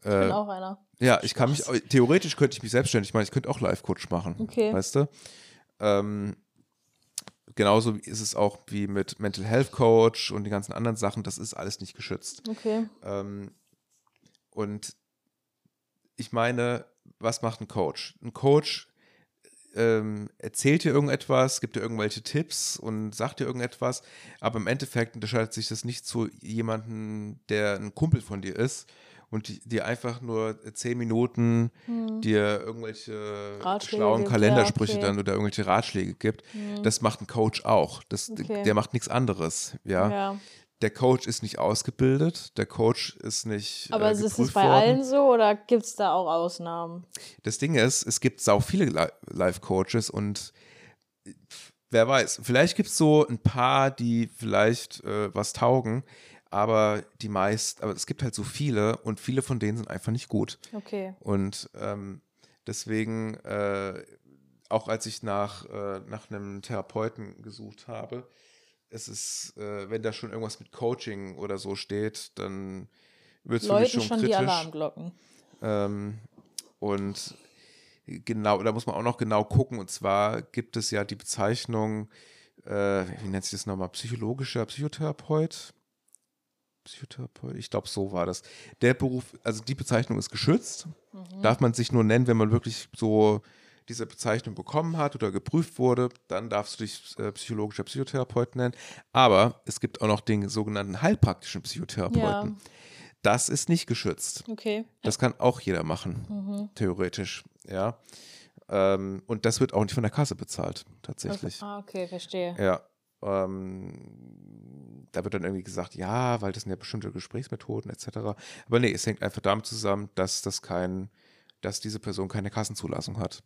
S2: Ich bin auch einer.
S1: Ja, ich kann mich,
S2: Spaß.
S1: theoretisch könnte ich mich selbstständig machen, ich könnte auch Life-Coach machen.
S2: Okay.
S1: Weißt du? Ähm, genauso ist es auch wie mit Mental Health Coach und den ganzen anderen Sachen, das ist alles nicht geschützt.
S2: Okay.
S1: Ähm, und ich meine, was macht ein Coach? Ein Coach ähm, erzählt dir irgendetwas, gibt dir irgendwelche Tipps und sagt dir irgendetwas, aber im Endeffekt unterscheidet sich das nicht zu jemandem, der ein Kumpel von dir ist und dir einfach nur zehn Minuten
S2: Hm.
S1: dir irgendwelche
S2: Ratschläge
S1: schlauen
S2: gibt,
S1: Kalendersprüche
S2: ja, okay.
S1: dann oder irgendwelche Ratschläge gibt.
S2: Hm.
S1: Das macht ein Coach auch. Das,
S2: Okay.
S1: Der macht nichts anderes. Ja?
S2: ja.
S1: Der Coach ist nicht ausgebildet, der Coach ist nicht.
S2: Aber
S1: äh,
S2: ist es bei
S1: worden.
S2: allen so oder gibt es da auch Ausnahmen?
S1: Das Ding ist, es gibt sau viele Li- Life-Coaches und äh, wer weiß, vielleicht gibt es so ein paar, die vielleicht äh, was taugen, aber die meist, aber es gibt halt so viele und viele von denen sind einfach nicht gut.
S2: Okay.
S1: Und ähm, deswegen, äh, auch als ich nach, äh, nach einem Therapeuten gesucht habe, es ist, äh, wenn da schon irgendwas mit Coaching oder so steht, dann wird es für mich schon
S2: schon die
S1: kritisch.
S2: Alarmglocken.
S1: Ähm, und genau, da muss man auch noch genau gucken. Und zwar gibt es ja die Bezeichnung, äh, wie nennt sich das nochmal? Psychologischer Psychotherapeut? Psychotherapeut? Ich glaube, so war das. Der Beruf, also die Bezeichnung ist geschützt.
S2: Mhm.
S1: Darf man sich nur nennen, wenn man wirklich so diese Bezeichnung bekommen hat oder geprüft wurde, dann darfst du dich äh, psychologischer Psychotherapeut nennen. Aber es gibt auch noch den sogenannten heilpraktischen Psychotherapeuten.
S2: Ja.
S1: Das ist nicht geschützt.
S2: Okay.
S1: Das kann auch jeder machen,
S2: Mhm.
S1: theoretisch. Ja. Ähm, und das wird auch nicht von der Kasse bezahlt, tatsächlich.
S2: Ah, okay, verstehe.
S1: Ja. Ähm, da wird dann irgendwie gesagt, ja, weil das sind ja bestimmte Gesprächsmethoden etc. Aber nee, es hängt einfach damit zusammen, dass das kein, dass diese Person keine Kassenzulassung hat.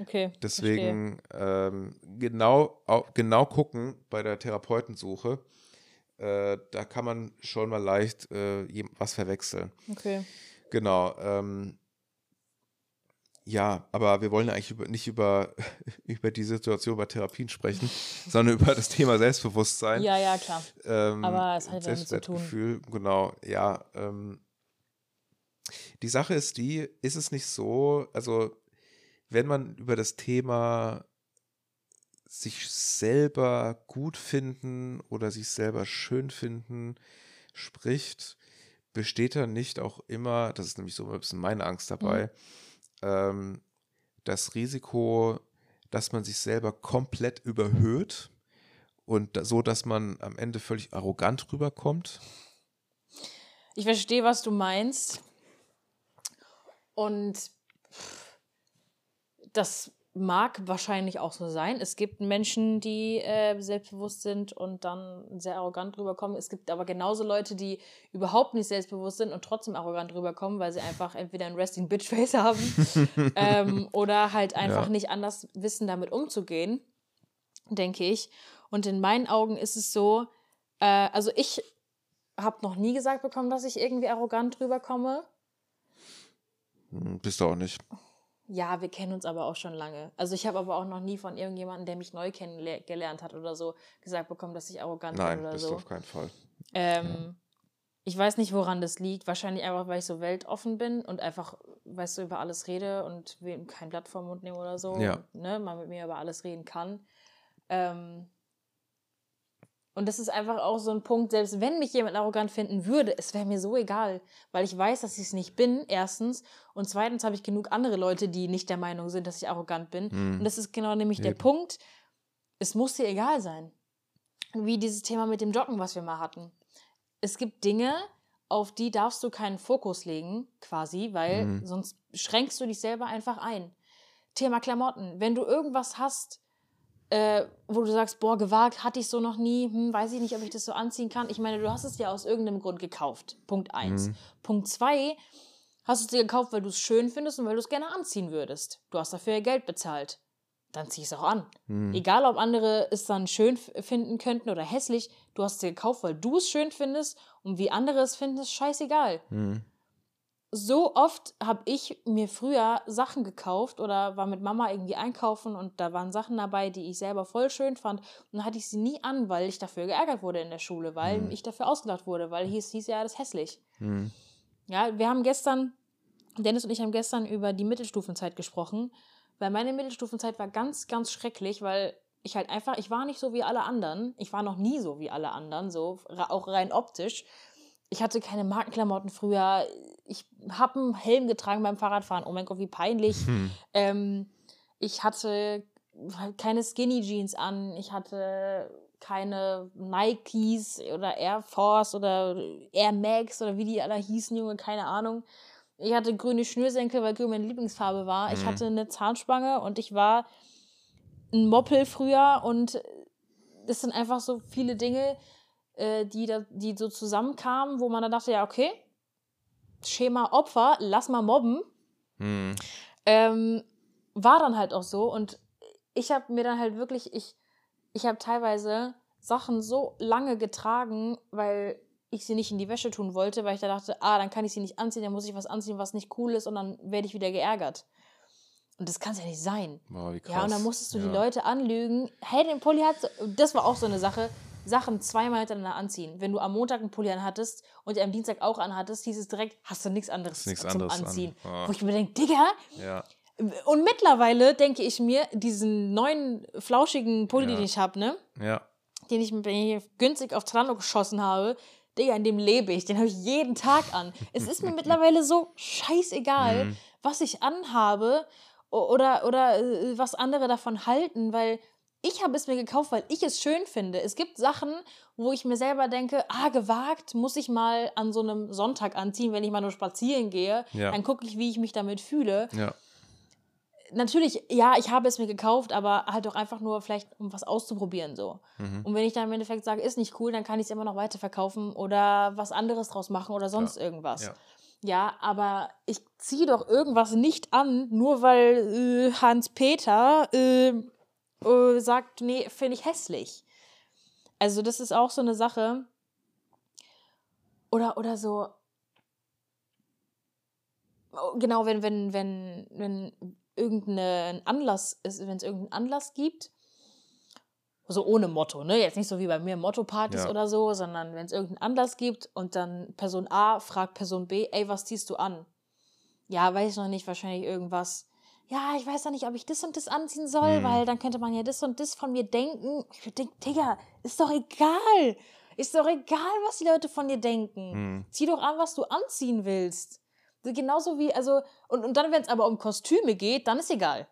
S2: Okay.
S1: Deswegen ähm, genau, au, genau gucken bei der Therapeutensuche. Äh, da kann man schon mal leicht äh, was verwechseln.
S2: Okay.
S1: Genau. Ähm, ja, aber wir wollen ja eigentlich über, nicht über, über die Situation bei Therapien sprechen, sondern über das Thema Selbstbewusstsein.
S2: Ja, ja, klar.
S1: Ähm,
S2: Aber es hat ja damit zu tun.
S1: Genau, ja. Ähm, die Sache ist die, ist es nicht so, also wenn man über das Thema sich selber gut finden oder sich selber schön finden spricht, besteht da nicht auch immer, das ist nämlich so ein bisschen meine Angst dabei, ähm, das Risiko, dass man sich selber komplett überhöht und so, dass man am Ende völlig arrogant rüberkommt.
S2: Ich verstehe, was du meinst. Und das mag wahrscheinlich auch so sein. Es gibt Menschen, die äh, selbstbewusst sind und dann sehr arrogant rüberkommen. Es gibt aber genauso Leute, die überhaupt nicht selbstbewusst sind und trotzdem arrogant rüberkommen, weil sie einfach entweder ein Resting Bitch Face haben ähm, oder halt einfach
S1: Ja.
S2: nicht anders wissen, damit umzugehen, denke ich. Und in meinen Augen ist es so, äh, also ich habe noch nie gesagt bekommen, dass ich irgendwie arrogant rüberkomme.
S1: Hm, Bist du auch nicht.
S2: Ja, wir kennen uns aber auch schon lange. Also ich habe aber auch noch nie von irgendjemandem, der mich neu kennengelernt hat oder so, gesagt bekommen, dass ich arrogant
S1: Nein,
S2: bin oder
S1: bist du
S2: so.
S1: auf keinen Fall.
S2: Ähm, Ich weiß nicht, woran das liegt. Wahrscheinlich einfach, weil ich so weltoffen bin und einfach, weißt du, über alles rede und kein Blatt vom Mund nehme oder so.
S1: Ja.
S2: Und, ne, man mit mir über alles reden kann. Ähm, und das ist einfach auch so ein Punkt, selbst wenn mich jemand arrogant finden würde, es wäre mir so egal, weil ich weiß, dass ich es nicht bin, erstens. Und zweitens habe ich genug andere Leute, die nicht der Meinung sind, dass ich arrogant bin.
S1: Hm.
S2: Und das ist genau nämlich der
S1: Eben.
S2: Punkt, es muss dir egal sein. Wie dieses Thema mit dem Joggen, was wir mal hatten. Es gibt Dinge, auf die darfst du keinen Fokus legen, quasi, weil
S1: Mhm.
S2: sonst schränkst du dich selber einfach ein. Thema Klamotten. Wenn du irgendwas hast, äh, wo du sagst, boah, gewagt, hatte ich so noch nie, hm, weiß ich nicht, ob ich das so anziehen kann. Ich meine, du hast es ja aus irgendeinem Grund gekauft. Punkt eins.
S1: Mhm.
S2: Punkt zwei, hast du es dir gekauft, weil du es schön findest und weil du es gerne anziehen würdest. Du hast dafür Geld bezahlt. Dann zieh es auch an.
S1: Hm.
S2: Egal, ob andere es dann schön finden könnten oder hässlich, du hast es dir gekauft, weil du es schön findest und wie andere es finden, ist scheißegal.
S1: Hm.
S2: So oft habe ich mir früher Sachen gekauft oder war mit Mama irgendwie einkaufen und da waren Sachen dabei, die ich selber voll schön fand. Und dann hatte ich sie nie an, weil ich dafür geärgert wurde in der Schule, weil
S1: Hm.
S2: ich dafür ausgelacht wurde, weil hieß, hieß ja, das ist hässlich.
S1: Hm.
S2: Ja, wir haben gestern, Dennis und ich haben gestern über die Mittelstufenzeit gesprochen, weil meine Mittelstufenzeit war ganz, ganz schrecklich, weil ich halt einfach, ich war nicht so wie alle anderen. Ich war noch nie so wie alle anderen, so auch rein optisch. Ich hatte keine Markenklamotten früher. Ich habe einen Helm getragen beim Fahrradfahren. Oh mein Gott, wie peinlich.
S1: Hm.
S2: Ähm, ich hatte halt keine Skinny Jeans an. Ich hatte keine Nikes oder Air Force oder Air Max oder wie die alle hießen, Junge, keine Ahnung. Ich hatte grüne Schnürsenkel, weil grün meine Lieblingsfarbe war. Ich
S1: Mhm.
S2: hatte eine Zahnspange und ich war ein Moppel früher und das sind einfach so viele Dinge, äh, die, da, die so zusammenkamen, wo man dann dachte, ja, okay, Schema Opfer, lass mal mobben.
S1: Hm.
S2: Ähm, war dann halt auch so und ich habe mir dann halt wirklich, ich, ich habe teilweise Sachen so lange getragen, weil ich sie nicht in die Wäsche tun wollte, weil ich da dachte, ah, dann kann ich sie nicht anziehen, dann muss ich was anziehen, was nicht cool ist und dann werde ich wieder geärgert. Und das kann es ja nicht sein.
S1: Krass.
S2: Ja, und dann musstest du die
S1: Ja.
S2: Leute anlügen. Hey, den Pulli hat, das war auch so eine Sache, Sachen zweimal hintereinander anziehen. Wenn du am Montag einen Pulli anhattest und am Dienstag auch anhattest, hieß es direkt, hast du nichts anderes
S1: nichts
S2: zum
S1: anderes an.
S2: Anziehen.
S1: Ah.
S2: Wo ich mir denke, Digga,
S1: Ja.
S2: und mittlerweile denke ich mir, diesen neuen flauschigen Pulli,
S1: Ja.
S2: den ich habe, ne,
S1: Ja.
S2: den ich mir günstig auf Trano geschossen habe, Digga, in dem lebe ich. Den habe ich jeden Tag an. Es ist mir mittlerweile so scheißegal,
S1: Mhm.
S2: was ich anhabe. oder, oder äh, was andere davon halten, weil ich habe es mir gekauft, weil ich es schön finde. Es gibt Sachen, wo ich mir selber denke, ah, gewagt, muss ich mal an so einem Sonntag anziehen, wenn ich mal nur spazieren gehe.
S1: Ja.
S2: Dann gucke ich, wie ich mich damit fühle.
S1: Ja.
S2: Natürlich, ja, ich habe es mir gekauft, aber halt doch einfach nur vielleicht, um was auszuprobieren so.
S1: Mhm.
S2: Und wenn ich dann im Endeffekt sage, ist nicht cool, dann kann ich es immer noch weiterverkaufen oder was anderes draus machen oder sonst irgendwas.
S1: Ja.
S2: Ja, aber ich ziehe doch irgendwas nicht an, nur weil äh, Hans-Peter äh, äh, sagt, nee, finde ich hässlich. Also das ist auch so eine Sache. Oder, oder so. Oh, Genau, wenn, wenn, wenn, wenn irgendein Anlass ist, wenn es irgendeinen Anlass gibt, so ohne Motto, ne? Jetzt nicht so wie bei mir Motto-Partys
S1: Ja.
S2: oder so, sondern wenn es irgendeinen Anlass gibt und dann Person A fragt Person B, ey, was ziehst du an? Ja, weiß ich noch nicht, wahrscheinlich irgendwas. Ja, ich weiß noch nicht, ob ich das und das anziehen soll,
S1: Hm.
S2: weil dann könnte man ja das und das von mir denken. Ich würde denken, Digga, ist doch egal. Ist doch egal, was die Leute von dir denken.
S1: Mhm.
S2: Zieh doch an, was du anziehen willst. Genauso wie, also, und, und dann, wenn es aber um Kostüme geht, dann ist egal.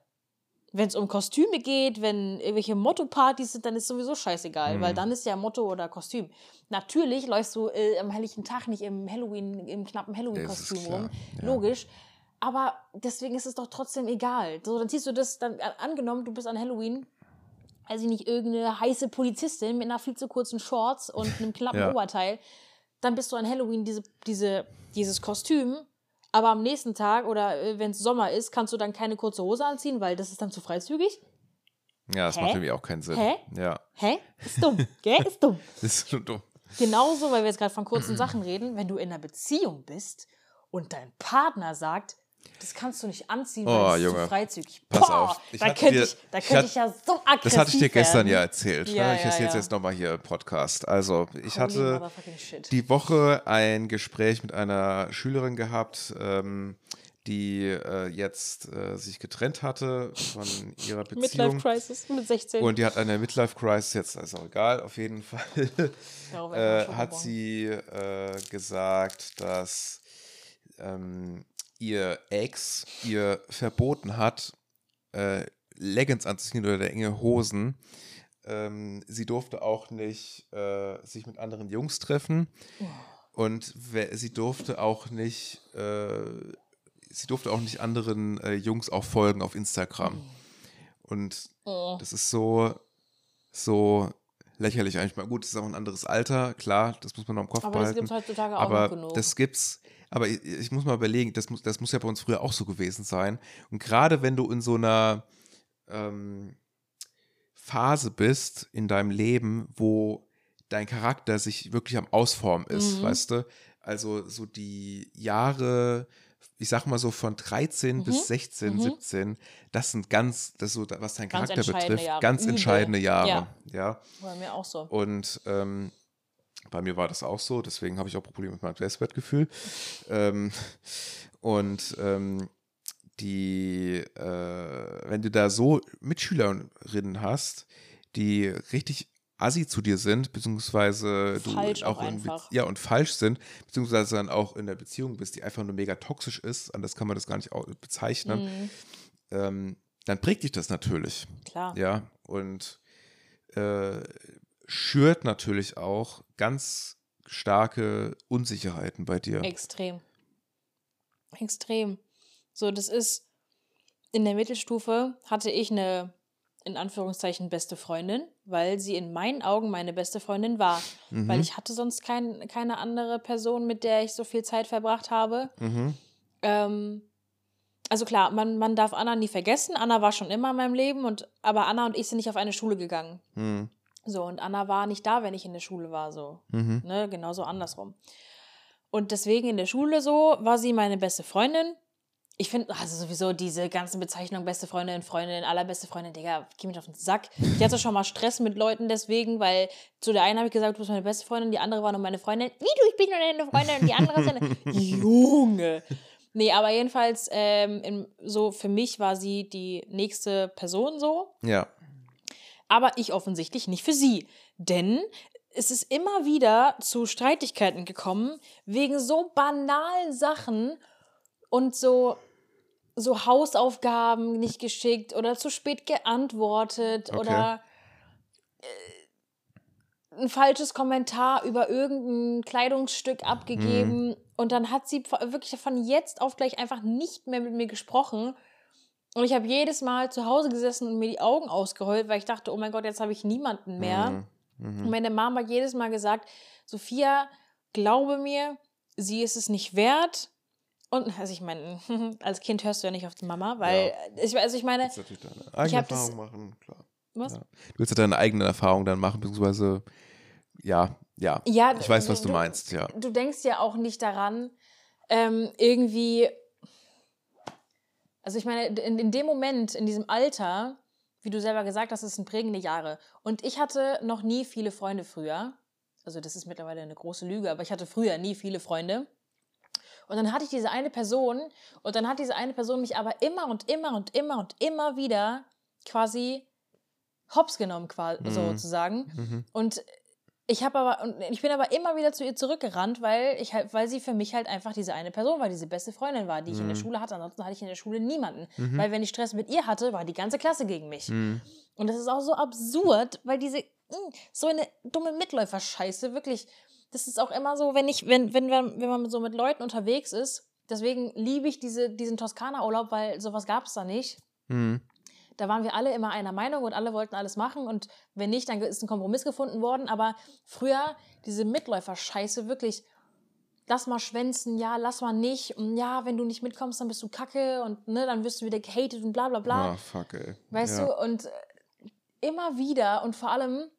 S2: Wenn es um Kostüme geht, wenn irgendwelche Motto-Partys sind, dann ist sowieso scheißegal,
S1: Mhm.
S2: weil dann ist ja Motto oder Kostüm. Natürlich läufst du äh, am helllichen Tag nicht im Halloween, im knappen Halloween-Kostüm rum.
S1: ja.
S2: Logisch. Aber deswegen ist es doch trotzdem egal. So, dann ziehst du das dann an- angenommen, du bist an Halloween, also nicht irgendeine heiße Polizistin mit einer viel zu kurzen Shorts und einem knappen
S1: Ja.
S2: Oberteil, dann bist du an Halloween diese, diese, dieses Kostüm. Aber am nächsten Tag oder äh, wenn es Sommer ist, kannst du dann keine kurze Hose anziehen, weil das ist dann zu freizügig.
S1: Ja, das
S2: Hä?
S1: macht irgendwie auch keinen Sinn.
S2: Hä?
S1: Ja,
S2: Hä? Ist dumm, gell? Ist dumm.
S1: ist schon dumm.
S2: Genauso, weil wir jetzt gerade von kurzen Sachen reden, wenn du in einer Beziehung bist und dein Partner sagt, das kannst du nicht anziehen, weil
S1: Oh,
S2: es ist
S1: Junge.
S2: zu freizügig.
S1: Pass
S2: Boah,
S1: auf. Ich
S2: da könnte
S1: dir-
S2: ich, da
S1: ich
S2: könnte
S1: hatte-
S2: ich ja so aggressiv
S1: Das hatte ich dir gestern
S2: werden.
S1: ja erzählt.
S2: Ja,
S1: ne? Ich
S2: ja,
S1: erzähle es
S2: ja.
S1: jetzt nochmal hier im Podcast. Also, ich
S2: Holy
S1: hatte die Woche ein Gespräch mit einer Schülerin gehabt, ähm, die äh, jetzt äh, sich getrennt hatte von ihrer
S2: Midlife
S1: Beziehung.
S2: Crisis mit 16.
S1: Und die hat eine Midlife-Crisis, jetzt ist auch egal, auf jeden Fall. Äh, hat sie äh, gesagt, dass ähm, ihr Ex ihr verboten hat, äh, Leggings anzuziehen oder enge Hosen. Ähm, sie durfte auch nicht äh, sich mit anderen Jungs treffen. Und wer- sie durfte auch nicht, äh, sie durfte auch nicht anderen äh, Jungs auch folgen auf Instagram. Und
S2: Oh.
S1: das ist so, so lächerlich eigentlich mal. Gut, es ist auch ein anderes Alter, klar, das muss man noch im Kopf
S2: Aber das
S1: behalten.
S2: gibt es heutzutage auch
S1: aber
S2: genug.
S1: das gibt's, aber ich, ich muss mal überlegen, das muss, das muss ja bei uns früher auch so gewesen sein. Und gerade wenn du in so einer ähm, Phase bist in deinem Leben, wo dein Charakter sich wirklich am Ausformen ist,
S2: Mhm.
S1: weißt du? Also so die Jahre, ich sag mal so von 13
S2: Mhm.
S1: bis 16,
S2: Mhm.
S1: 17, das sind ganz, das so, was dein
S2: Ganz
S1: Charakter betrifft,
S2: Jahre.
S1: ganz
S2: Übel.
S1: entscheidende Jahre.
S2: Ja.
S1: ja.
S2: Bei mir auch so.
S1: Und ähm, bei mir war das auch so, deswegen habe ich auch Probleme mit meinem Selbstwertgefühl. Ähm, und ähm, die, äh, wenn du da so Mitschülerinnen hast, die richtig assi zu dir sind, beziehungsweise du
S2: Falsch auch
S1: in ja und falsch sind, beziehungsweise dann auch in der Beziehung bist, die einfach nur mega toxisch ist, anders kann man das gar nicht bezeichnen,
S2: Mhm,
S1: ähm, dann prägt dich das natürlich.
S2: klar.
S1: Ja, und äh, schürt natürlich auch ganz starke Unsicherheiten bei dir.
S2: Extrem. Extrem. So, das ist in der Mittelstufe hatte ich eine in Anführungszeichen beste Freundin, weil sie in meinen Augen meine beste Freundin war.
S1: Mhm.
S2: Weil ich hatte sonst kein, keine andere Person, mit der ich so viel Zeit verbracht habe.
S1: Mhm.
S2: Ähm, also klar, man, man darf Anna nie vergessen. Anna war schon immer in meinem Leben, und, aber Anna und ich sind nicht auf eine Schule gegangen.
S1: Mhm.
S2: So, und Anna war nicht da, wenn ich in der Schule war, so.
S1: Mhm.
S2: Ne, genauso andersrum. Und deswegen in der Schule so war sie meine beste Freundin. Ich finde, also sowieso diese ganzen Bezeichnungen, beste Freundin, Freundin, allerbeste Freundin, Digga, geh mich auf den Sack. Ich hatte schon mal Stress mit Leuten deswegen, weil zu der einen habe ich gesagt, du bist meine beste Freundin, die andere war nur meine Freundin. Wie du, ich bin nur deine Freundin und die andere ist eine. Junge! Nee, aber jedenfalls, ähm, so für mich war sie die nächste Person so
S1: Ja.
S2: Aber ich offensichtlich nicht für sie. Denn es ist immer wieder zu Streitigkeiten gekommen wegen so banalen Sachen und so, so Hausaufgaben nicht geschickt oder zu spät geantwortet
S1: Okay.
S2: oder äh, ein falsches Kommentar über irgendein Kleidungsstück abgegeben und dann hat sie wirklich von jetzt auf gleich einfach nicht mehr mit mir gesprochen. Und ich habe jedes Mal zu Hause gesessen und mir die Augen ausgeheult, weil ich dachte, oh mein Gott, jetzt habe ich niemanden mehr.
S1: Mhm.
S2: Und
S1: Mhm.
S2: meine Mama hat jedes Mal gesagt, Sophia, glaube mir, sie ist es nicht wert. Und also ich meine, als Kind hörst du ja nicht auf die Mama, weil ich, also ich meine,
S1: Du willst natürlich deine eigene
S2: hab das-
S1: Erfahrung machen, klar.
S2: was?
S1: Ja. Du willst ja deine eigene Erfahrung dann machen, beziehungsweise, ja, ja.
S2: Ja,
S1: Ich weiß, was du meinst, ja.
S2: Du denkst ja auch nicht daran, ähm, irgendwie. Also ich meine, in, in dem Moment, in diesem Alter, wie du selber gesagt hast, das sind prägende Jahre. Und ich hatte noch nie viele Freunde früher. Also das ist mittlerweile eine große Lüge, aber ich hatte früher nie viele Freunde. Und dann hatte ich diese eine Person und dann hat diese eine Person mich aber immer und immer und immer und immer wieder quasi hops genommen, quasi,
S1: Mhm.
S2: sozusagen.
S1: Mhm.
S2: Und ich habe aber, und ich bin aber immer wieder zu ihr zurückgerannt, weil ich halt, weil sie für mich halt einfach diese eine Person war, diese beste Freundin war, die ich in der
S1: Mhm.
S2: Schule hatte. Ansonsten hatte ich in der Schule niemanden.
S1: Mhm.
S2: Weil wenn ich Stress mit ihr hatte, war die ganze Klasse gegen mich.
S1: Mhm.
S2: Und das ist auch so absurd, weil diese mh, so eine dumme Mitläufer-Scheiße, wirklich, das ist auch immer so, wenn ich, wenn, wenn, wenn, wenn man so mit Leuten unterwegs ist, deswegen liebe ich diese, diesen Toskana-Urlaub, weil sowas gab es da nicht
S1: Mhm.
S2: Da waren wir alle immer einer Meinung und alle wollten alles machen und wenn nicht, dann ist ein Kompromiss gefunden worden. Aber früher diese Mitläufer-Scheiße, wirklich, lass mal schwänzen, ja, lass mal nicht und ja, wenn du nicht mitkommst, dann bist du kacke und ne, dann wirst du wieder gehatet und bla bla bla.
S1: Ah, fuck, ey.
S2: Weißt
S1: ja.
S2: du, und äh, immer wieder und vor allem,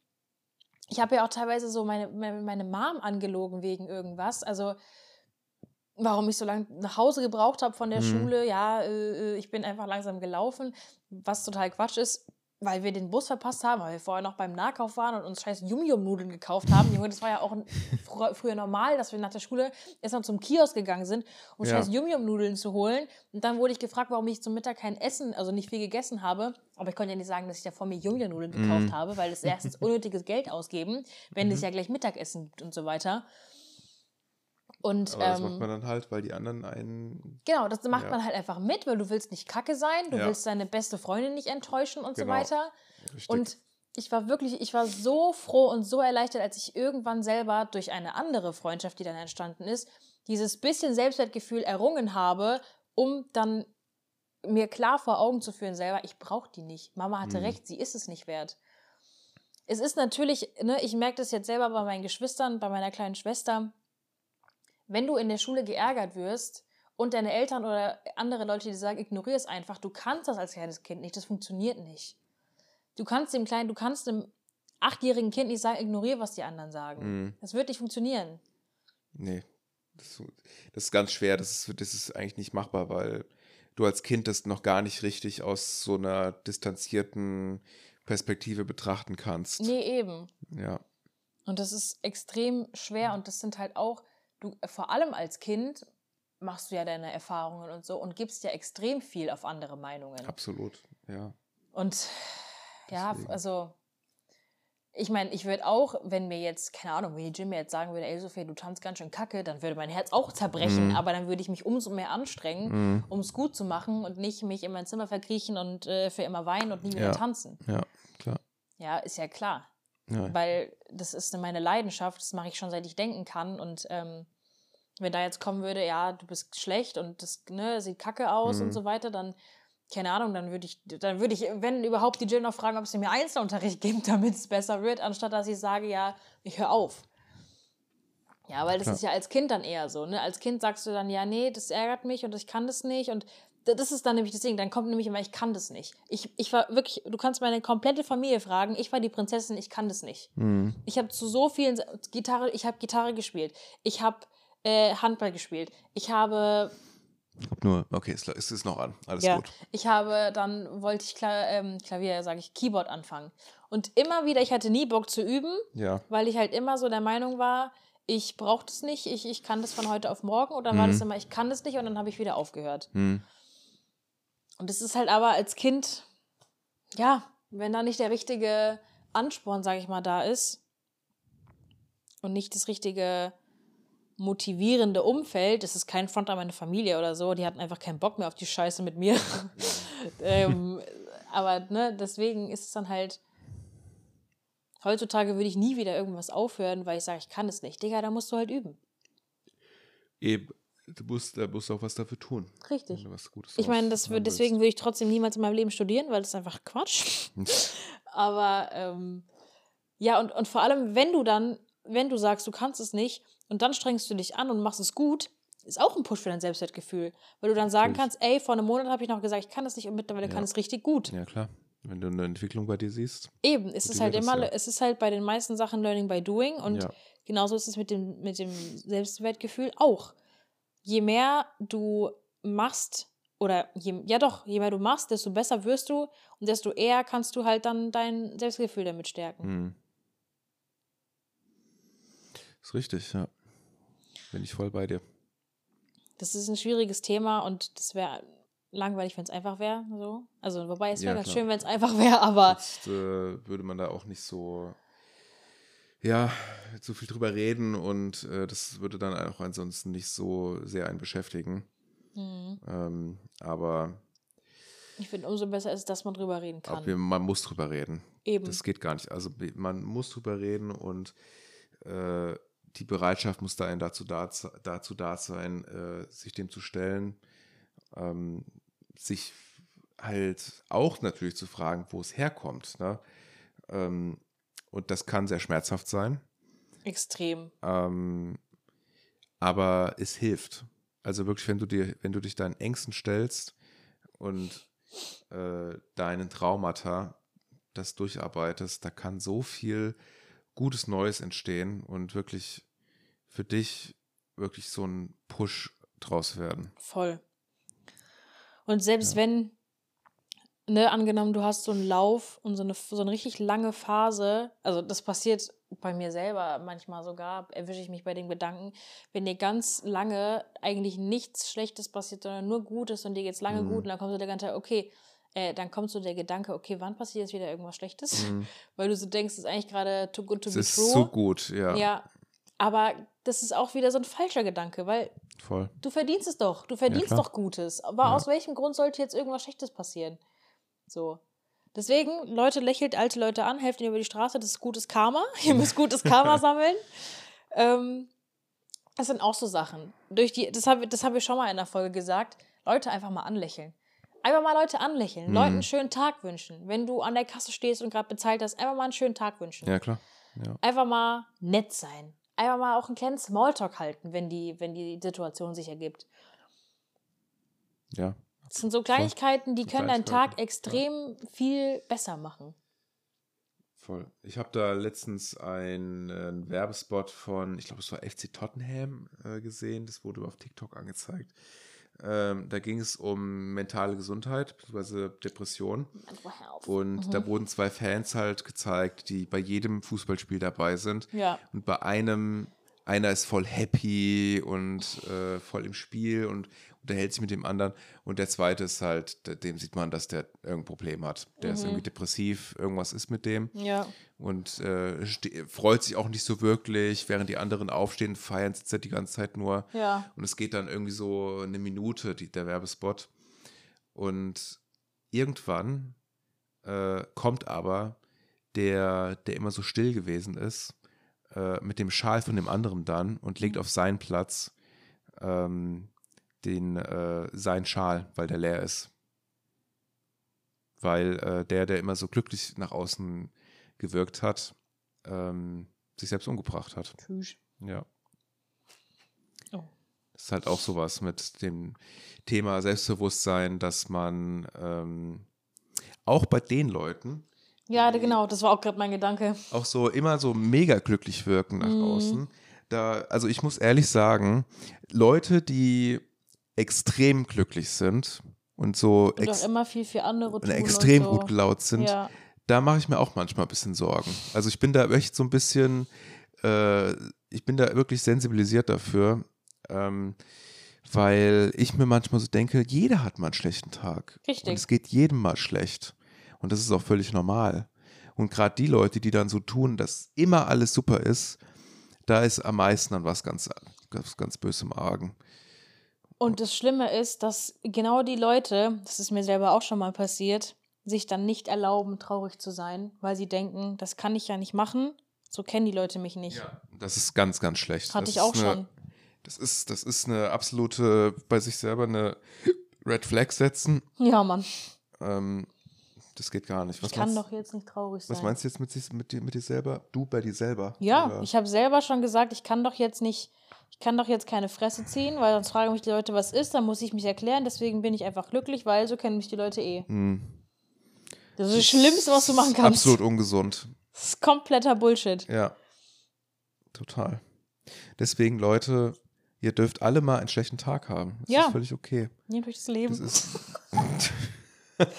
S2: ich habe ja auch teilweise so meine, meine, meine Mom angelogen wegen irgendwas. Also, warum ich so lange nach Hause gebraucht habe von der
S1: Mhm.
S2: Schule. Ja, äh, äh, ich bin einfach langsam gelaufen, was total Quatsch ist, weil wir den Bus verpasst haben, weil wir vorher noch beim Nahkauf waren und uns scheiß Yum-Yum-Nudeln gekauft haben. Junge, das war ja auch fr früher normal, dass wir nach der Schule erstmal zum Kiosk gegangen sind, um
S1: Ja.
S2: scheiß Yum-Yum-Nudeln zu holen. Und dann wurde ich gefragt, warum ich zum Mittag kein Essen, also nicht viel gegessen habe. Aber ich konnte ja nicht sagen, dass ich da vor mir Yum-Yum-Nudeln gekauft
S1: Mhm.
S2: habe, weil es erstens unnötiges Geld ausgeben, wenn es ja gleich Mittagessen gibt und so weiter. Und
S1: Aber das
S2: ähm,
S1: macht man dann halt, weil die anderen einen.
S2: Genau, das macht
S1: Ja.
S2: man halt einfach mit, weil du willst nicht kacke sein, du
S1: Ja.
S2: willst deine beste Freundin nicht enttäuschen und
S1: Genau.
S2: so weiter.
S1: Richtig.
S2: Und ich war wirklich, ich war so froh und so erleichtert, als ich irgendwann selber durch eine andere Freundschaft, die dann entstanden ist, dieses bisschen Selbstwertgefühl errungen habe, um dann mir klar vor Augen zu führen selber, ich brauche die nicht. Mama hatte
S1: Mhm.
S2: recht, sie ist es nicht wert. Es ist natürlich, ne, ich merke das jetzt selber bei meinen Geschwistern, bei meiner kleinen Schwester, wenn du in der Schule geärgert wirst und deine Eltern oder andere Leute, die sagen, ignoriere es einfach, du kannst das als kleines Kind nicht, das funktioniert nicht. Du kannst dem kleinen, du kannst dem achtjährigen Kind nicht sagen, ignoriere, was die anderen sagen.
S1: Mhm.
S2: Das wird nicht funktionieren.
S1: Nee. Das, das ist ganz schwer. Das ist, das ist eigentlich nicht machbar, weil du als Kind das noch gar nicht richtig aus so einer distanzierten Perspektive betrachten kannst.
S2: Nee, eben.
S1: Ja.
S2: Und das ist extrem schwer und das sind halt auch, du vor allem als Kind machst du ja deine Erfahrungen und so und gibst ja extrem viel auf andere Meinungen.
S1: Absolut. Ja.
S2: Und ja,
S1: Deswegen.
S2: also ich meine, ich würde auch, wenn mir jetzt, keine Ahnung, wenn die Jim mir jetzt sagen würde, ey Sophie, du tanzt ganz schön kacke, dann würde mein Herz auch zerbrechen,
S1: Mhm.
S2: aber dann würde ich mich umso mehr anstrengen,
S1: Mhm.
S2: um es gut zu machen und nicht mich in mein Zimmer verkriechen und äh, für immer weinen und nie wieder
S1: Ja.
S2: tanzen.
S1: Ja, klar.
S2: Ja, ist ja klar.
S1: Ja.
S2: Weil das ist meine Leidenschaft, das mache ich schon seit ich denken kann. Und ähm, wenn da jetzt kommen würde, ja, du bist schlecht und das ne, sieht kacke aus
S1: Mhm.
S2: und so weiter, dann, keine Ahnung, dann würde ich, dann würde ich, wenn überhaupt die Jill noch fragen, ob sie mir Einzelunterricht gibt, damit es besser wird, anstatt dass ich sage, ja, ich höre auf. Ja, weil das
S1: Klar.
S2: ist ja als Kind dann eher so, ne? Als Kind sagst du dann, ja, nee, das ärgert mich und ich kann das nicht und das ist dann nämlich das Ding, dann kommt nämlich immer, ich kann das nicht. Ich, ich war wirklich, du kannst meine komplette Familie fragen, ich war die Prinzessin, ich kann das nicht.
S1: Mhm.
S2: Ich habe zu so vielen Gitarre, ich habe Gitarre gespielt, ich habe äh, Handball gespielt, ich habe,
S1: Hab nur, okay, es, ist noch an. Alles
S2: ja,
S1: gut.
S2: ich habe, dann wollte ich Kla ähm, Klavier, sage ich, Keyboard anfangen. Und immer wieder, ich hatte nie Bock zu üben,
S1: Ja.
S2: weil ich halt immer so der Meinung war, ich brauche das nicht, ich, ich kann das von heute auf morgen. Und dann war
S1: Mhm.
S2: das immer, ich kann das nicht und dann habe ich wieder aufgehört.
S1: Mhm.
S2: Und es ist halt aber als Kind, ja, wenn da nicht der richtige Ansporn, sage ich mal, da ist und nicht das richtige, motivierende Umfeld. Das ist kein Front an meine Familie oder so. Die hatten einfach keinen Bock mehr auf die Scheiße mit mir. ähm, aber ne, deswegen ist es dann halt. Heutzutage würde ich nie wieder irgendwas aufhören, weil ich sage, ich kann es nicht. Digga, da musst du halt üben.
S1: Eben, du musst, da musst auch was dafür tun.
S2: Richtig. Ich meine, das würd, deswegen würde ich trotzdem niemals in meinem Leben studieren, weil das ist einfach Quatsch. Aber ähm, ja, und, und vor allem, wenn du dann, wenn du sagst, du kannst es nicht und dann strengst du dich an und machst es gut, ist auch ein Push für dein Selbstwertgefühl. Weil du dann sagen
S1: Natürlich.
S2: kannst, ey, vor einem Monat habe ich noch gesagt, ich kann das nicht und mittlerweile
S1: Ja.
S2: kann es richtig gut.
S1: Ja, klar. Wenn du eine Entwicklung bei dir siehst.
S2: Eben, es ist halt immer,
S1: ja.
S2: es ist halt bei den meisten Sachen Learning by Doing und
S1: ja.
S2: genauso ist es mit dem, mit dem Selbstwertgefühl auch. Je mehr du machst, oder je, ja doch, je mehr du machst, desto besser wirst du und desto eher kannst du halt dann dein Selbstgefühl damit stärken.
S1: Hm. Ist richtig, ja. Bin ich voll bei dir.
S2: Das ist ein schwieriges Thema und das wäre langweilig, wenn es einfach wäre. So. Also, wobei es wäre
S1: Ja,
S2: ganz
S1: klar.
S2: schön, wenn es einfach wäre, aber
S1: Jetzt äh, würde man da auch nicht so, ja, so viel drüber reden und äh, das würde dann auch ansonsten nicht so sehr einen beschäftigen.
S2: hm,
S1: Ähm, aber
S2: ich finde, umso besser ist, dass man drüber reden kann.
S1: wir, man muss drüber reden.
S2: Eben.
S1: Das geht gar nicht. Also man muss drüber reden und äh, die Bereitschaft muss da dazu da, dazu da sein, äh, sich dem zu stellen, ähm, sich halt auch natürlich zu fragen, wo es herkommt. Ne? Ähm, und das kann sehr schmerzhaft sein,
S2: Extrem.
S1: ähm, aber es hilft. Also wirklich, wenn du dir, wenn du dich deinen Ängsten stellst und äh, deinen Traumata das durcharbeitest, da kann so viel gutes Neues entstehen und wirklich für dich wirklich so ein Push draus werden.
S2: Voll. Und selbst wenn, ne, angenommen, du hast so einen Lauf und so eine, so eine richtig lange Phase, also das passiert bei mir selber manchmal sogar, erwische ich mich bei dem Gedanken, wenn dir ganz lange eigentlich nichts Schlechtes passiert, sondern nur Gutes und dir geht's lange
S1: Mhm.
S2: gut und dann kommt so der ganze, okay, äh, dann kommt so der Gedanke, okay, wann passiert jetzt wieder irgendwas Schlechtes? Weil du so denkst, es ist eigentlich gerade too good to
S1: Es
S2: be
S1: ist
S2: true.
S1: so gut, ja,
S2: ja, aber das ist auch wieder so ein falscher Gedanke, weil
S1: voll.
S2: Du verdienst es doch. Du verdienst
S1: klar.
S2: doch Gutes. Aber
S1: Ja.
S2: aus welchem Grund sollte jetzt irgendwas Schlechtes passieren? So. Deswegen, Leute, lächelt alte Leute an, helft ihnen über die Straße, das ist gutes Karma. Ihr müsst gutes Karma sammeln. Ähm, das sind auch so Sachen. Durch die, das habe das hab ich schon mal in der Folge gesagt. Leute einfach mal anlächeln. Einfach mal Leute anlächeln.
S1: Mhm.
S2: Leuten einen schönen Tag wünschen. Wenn du an der Kasse stehst und gerade bezahlt hast, einfach mal einen schönen Tag wünschen.
S1: Ja, klar. Ja.
S2: Einfach mal nett sein. Einfach mal auch einen kleinen Smalltalk halten, wenn die, wenn die Situation sich ergibt.
S1: ja.
S2: Das sind so Kleinigkeiten, die
S1: So
S2: können deinen Tag extrem viel besser machen.
S1: Voll. Ich habe da letztens einen, äh, Werbespot von, ich glaube, es war FC Tottenham äh, gesehen. Das wurde auf TikTok angezeigt. Ähm, da ging es um mentale Gesundheit bzw. Depression. Und
S2: Mhm.
S1: da wurden zwei Fans halt gezeigt, die bei jedem Fußballspiel dabei sind.
S2: Ja.
S1: Und bei einem, einer ist voll happy und äh, voll im Spiel und unterhält sich mit dem anderen. Und der zweite ist halt, de- dem sieht man, dass der irgendein Problem hat. Der ist
S2: Mhm.
S1: irgendwie depressiv, irgendwas ist mit dem
S2: Ja.
S1: und äh, freut sich auch nicht so wirklich, während die anderen aufstehen, feiern, sitzt er die ganze Zeit nur.
S2: Ja.
S1: Und es geht dann irgendwie so eine Minute, die, der Werbespot. Und irgendwann äh, kommt aber der, der immer so still gewesen ist, äh, mit dem Schal von dem anderen dann und legt auf seinen Platz ähm, den, äh, seinen Schal, weil der leer ist. Weil äh, der, der immer so glücklich nach außen gewirkt hat, ähm, sich selbst umgebracht hat.
S2: Tschüss.
S1: Ja.
S2: Oh.
S1: Das ist halt auch sowas mit dem Thema Selbstbewusstsein, dass man ähm, auch bei den Leuten
S2: Ja, genau, das war auch gerade mein Gedanke.
S1: auch so immer so mega glücklich wirken nach
S2: Mhm.
S1: außen. Da, also ich muss ehrlich sagen, Leute, die extrem glücklich sind und so
S2: Und
S1: ex
S2: immer viel für andere
S1: und
S2: tun
S1: extrem
S2: so.
S1: gut gelaunt sind,
S2: Ja.
S1: da mache ich mir auch manchmal ein bisschen Sorgen. Also ich bin da echt so ein bisschen, äh, ich bin da wirklich sensibilisiert dafür, ähm, weil ich mir manchmal so denke, jeder hat mal einen schlechten Tag.
S2: Richtig.
S1: Und es geht jedem mal schlecht. Und das ist auch völlig normal. Und gerade die Leute, die dann so tun, dass immer alles super ist, da ist am meisten an was ganz, ganz, ganz böse im Argen.
S2: Und das Schlimme ist, dass genau die Leute, das ist mir selber auch schon mal passiert, sich dann nicht erlauben, traurig zu sein, weil sie denken, das kann ich ja nicht machen. So kennen die Leute mich nicht.
S1: Ja. Das ist ganz, ganz schlecht.
S2: Hatte
S1: das
S2: ich auch
S1: eine,
S2: schon.
S1: Das ist, das ist eine absolute, bei sich selber eine Red Flag setzen.
S2: Ja, Mann.
S1: Ähm, das geht gar nicht. Was
S2: ich kann
S1: meinst,
S2: doch jetzt nicht traurig sein.
S1: was meinst du jetzt mit, sich- mit, dir, mit dir selber? Du bei dir selber?
S2: Ja,
S1: Oder-
S2: ich habe selber schon gesagt, ich kann doch jetzt nicht, ich kann doch jetzt keine Fresse ziehen, weil sonst fragen mich die Leute, was ist, dann muss ich mich erklären, deswegen bin ich einfach glücklich, weil so kennen mich die Leute eh.
S1: Hm.
S2: Das ist das Schlimmste, was du machen kannst.
S1: Absolut ungesund.
S2: Das ist kompletter Bullshit.
S1: Ja. Total. Deswegen, Leute, ihr dürft alle mal einen schlechten Tag haben. Das
S2: Ja.
S1: ist völlig okay.
S2: Nehmt euch das Leben.
S1: Das ist.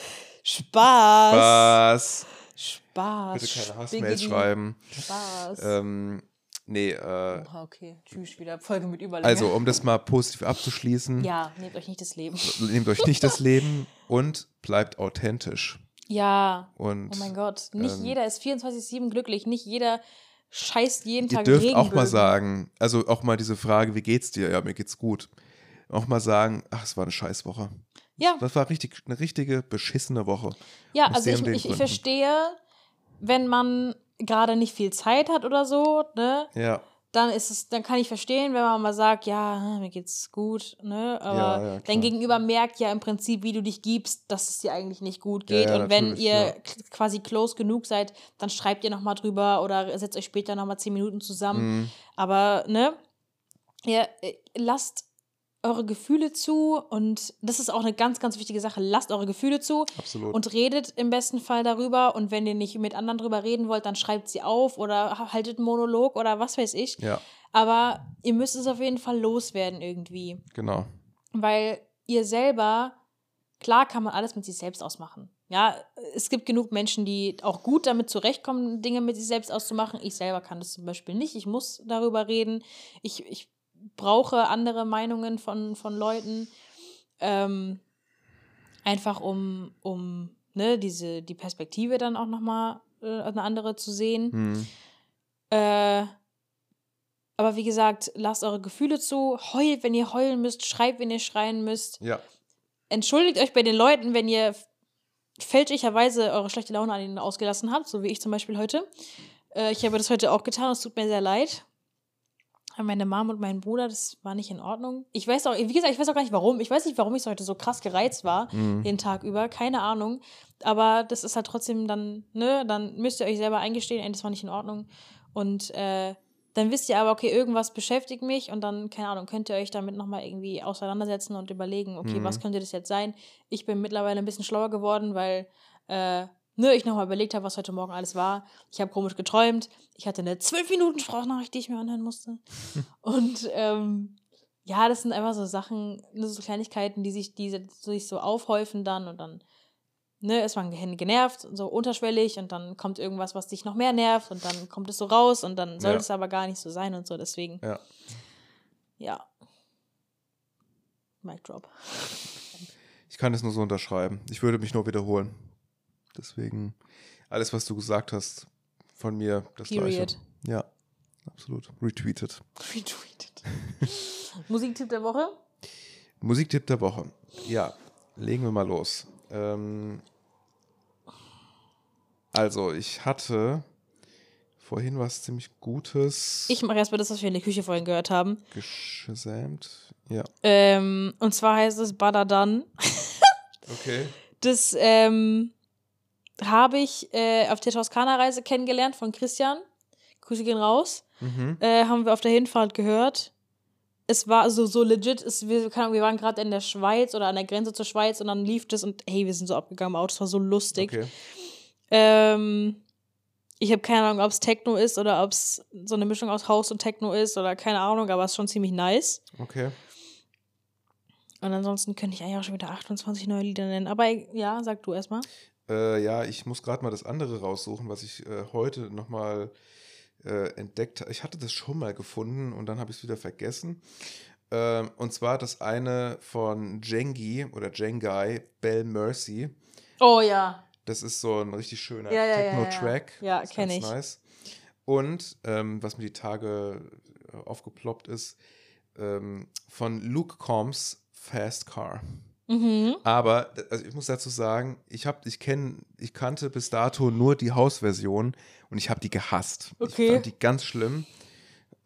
S2: Spaß.
S1: Was?
S2: Spaß.
S1: Bitte keine Hassmails schreiben.
S2: Spaß.
S1: Ähm, nee, äh,
S2: Oha, okay. Tschüss, wieder Folge mit Überlänge.
S1: also um das mal positiv abzuschließen,
S2: Ja, nehmt euch nicht das Leben.
S1: nehmt euch nicht das Leben und bleibt authentisch.
S2: Ja.
S1: Und
S2: Oh mein Gott. Nicht
S1: ähm,
S2: jeder ist 24-7 glücklich. Nicht jeder scheißt jeden
S1: ihr
S2: Tag
S1: dürft auch mal
S2: Regenbögen.
S1: sagen, also auch mal diese Frage, wie geht's dir? Ja, mir geht's gut. Auch mal sagen, ach, es war eine Scheißwoche.
S2: Ja,
S1: Das war richtig, eine richtige beschissene Woche.
S2: ja
S1: aus
S2: also ich, ich, ich verstehe, wenn man gerade nicht viel Zeit hat oder so, ne,
S1: Ja,
S2: dann ist es, dann kann ich verstehen, wenn man mal sagt, ja, mir geht's gut, ne, aber
S1: Ja, ja,
S2: dein Gegenüber merkt ja im Prinzip, wie du dich gibst, dass es dir eigentlich nicht gut geht.
S1: Ja, ja,
S2: und wenn ihr
S1: ja.
S2: quasi close genug seid, dann schreibt ihr nochmal drüber oder setzt euch später nochmal zehn Minuten zusammen,
S1: mhm.
S2: aber, ne, ihr äh, lasst eure Gefühle zu und das ist auch eine ganz, ganz wichtige Sache. Lasst eure Gefühle zu
S1: absolut.
S2: und redet im besten Fall darüber. Und wenn ihr nicht mit anderen drüber reden wollt, dann schreibt sie auf oder ha- haltet einen Monolog oder was weiß ich.
S1: ja,
S2: Aber ihr müsst es auf jeden Fall loswerden irgendwie.
S1: genau.
S2: Weil ihr selber, klar kann man alles mit sich selbst ausmachen. Ja, es gibt genug Menschen, die auch gut damit zurechtkommen, Dinge mit sich selbst auszumachen. Ich selber kann das zum Beispiel nicht. Ich muss darüber reden. Ich, ich brauche andere Meinungen von, von Leuten. Ähm, einfach um, um ne, diese, die Perspektive dann auch nochmal äh, eine andere zu sehen.
S1: Hm.
S2: Äh, aber wie gesagt, lasst eure Gefühle zu, heult, wenn ihr heulen müsst, schreibt, wenn ihr schreien müsst.
S1: Ja,
S2: Entschuldigt euch bei den Leuten, wenn ihr fälschlicherweise eure schlechte Laune an ihnen ausgelassen habt, so wie ich zum Beispiel heute. Äh, ich habe das heute auch getan, es tut mir sehr leid. Aber Meine Mom und mein Bruder, das war nicht in Ordnung. Ich weiß auch, wie gesagt, ich weiß auch gar nicht warum. Ich weiß nicht, warum ich heute so krass gereizt war,
S1: Mhm.
S2: den Tag über. Keine Ahnung. Aber das ist halt trotzdem dann, ne, dann müsst ihr euch selber eingestehen, ey, das war nicht in Ordnung. Und äh, dann wisst ihr aber, okay, irgendwas beschäftigt mich und dann, keine Ahnung, könnt ihr euch damit nochmal irgendwie auseinandersetzen und überlegen, okay,
S1: Mhm.
S2: was könnte das jetzt sein? Ich bin mittlerweile ein bisschen schlauer geworden, weil äh, ne, ich nochmal überlegt habe, was heute Morgen alles war. Ich habe komisch geträumt. Ich hatte eine 12-Minuten-Sprachnachricht, die ich mir anhören musste. und ähm, ja, das sind einfach so Sachen, nur so Kleinigkeiten, die sich, die sich so aufhäufen dann und dann ne, ist man gen- genervt, so unterschwellig und dann kommt irgendwas, was dich noch mehr nervt und dann kommt es so raus und dann soll
S1: Ja.
S2: es aber gar nicht so sein und so, deswegen,
S1: ja.
S2: ja. Mic drop.
S1: Ich kann es nur so unterschreiben. Ich würde mich nur wiederholen. Deswegen, alles, was du gesagt hast, von mir das
S2: Period.
S1: Gleiche. Ja, absolut. Retweeted.
S2: Retweetet. Musiktipp der Woche?
S1: Musiktipp der Woche. Ja, legen wir mal los. Ähm, also, ich hatte vorhin was ziemlich Gutes
S2: Ich mache erstmal das, was wir in der Küche vorhin gehört haben.
S1: gesamt. Ja,
S2: Ähm, und zwar heißt es Badadan.
S1: okay.
S2: Das ähm, habe ich äh, auf der Toskana-Reise kennengelernt von Christian. Grüße gehen raus.
S1: Mhm.
S2: Äh, haben wir auf der Hinfahrt gehört. Es war so, so legit. Es, wir, keine Ahnung, wir waren gerade in der Schweiz oder an der Grenze zur Schweiz und dann lief das und hey, wir sind so abgegangen im Auto. Es war so lustig.
S1: Okay.
S2: Ähm, ich habe keine Ahnung, ob es Techno ist oder ob es so eine Mischung aus House und Techno ist oder keine Ahnung, aber es ist schon ziemlich nice.
S1: Okay.
S2: Und ansonsten könnte ich eigentlich auch schon wieder 28 neue Lieder nennen. Aber ja, sag du erstmal.
S1: Äh, ja, ich muss gerade mal das andere raussuchen, was ich äh, heute nochmal äh, entdeckt habe. Ich hatte das schon mal gefunden und dann habe ich es wieder vergessen. Ähm, und zwar das eine von Jengi oder Jengai, Bell Mercy.
S2: Oh ja.
S1: Das ist so ein richtig schöner
S2: Ja, ja, ja, ja.
S1: Techno-Track.
S2: Ja,
S1: Ist
S2: kenn
S1: ganz
S2: ich.
S1: Nice. Und ähm, was mir die Tage äh, aufgeploppt ist, ähm, von Luke Combs Fast Car.
S2: Mhm.
S1: Aber also ich muss dazu sagen, ich habe, ich kenne, ich kannte bis dato nur die Hausversion und ich habe die gehasst.
S2: Okay.
S1: Ich fand die ganz schlimm.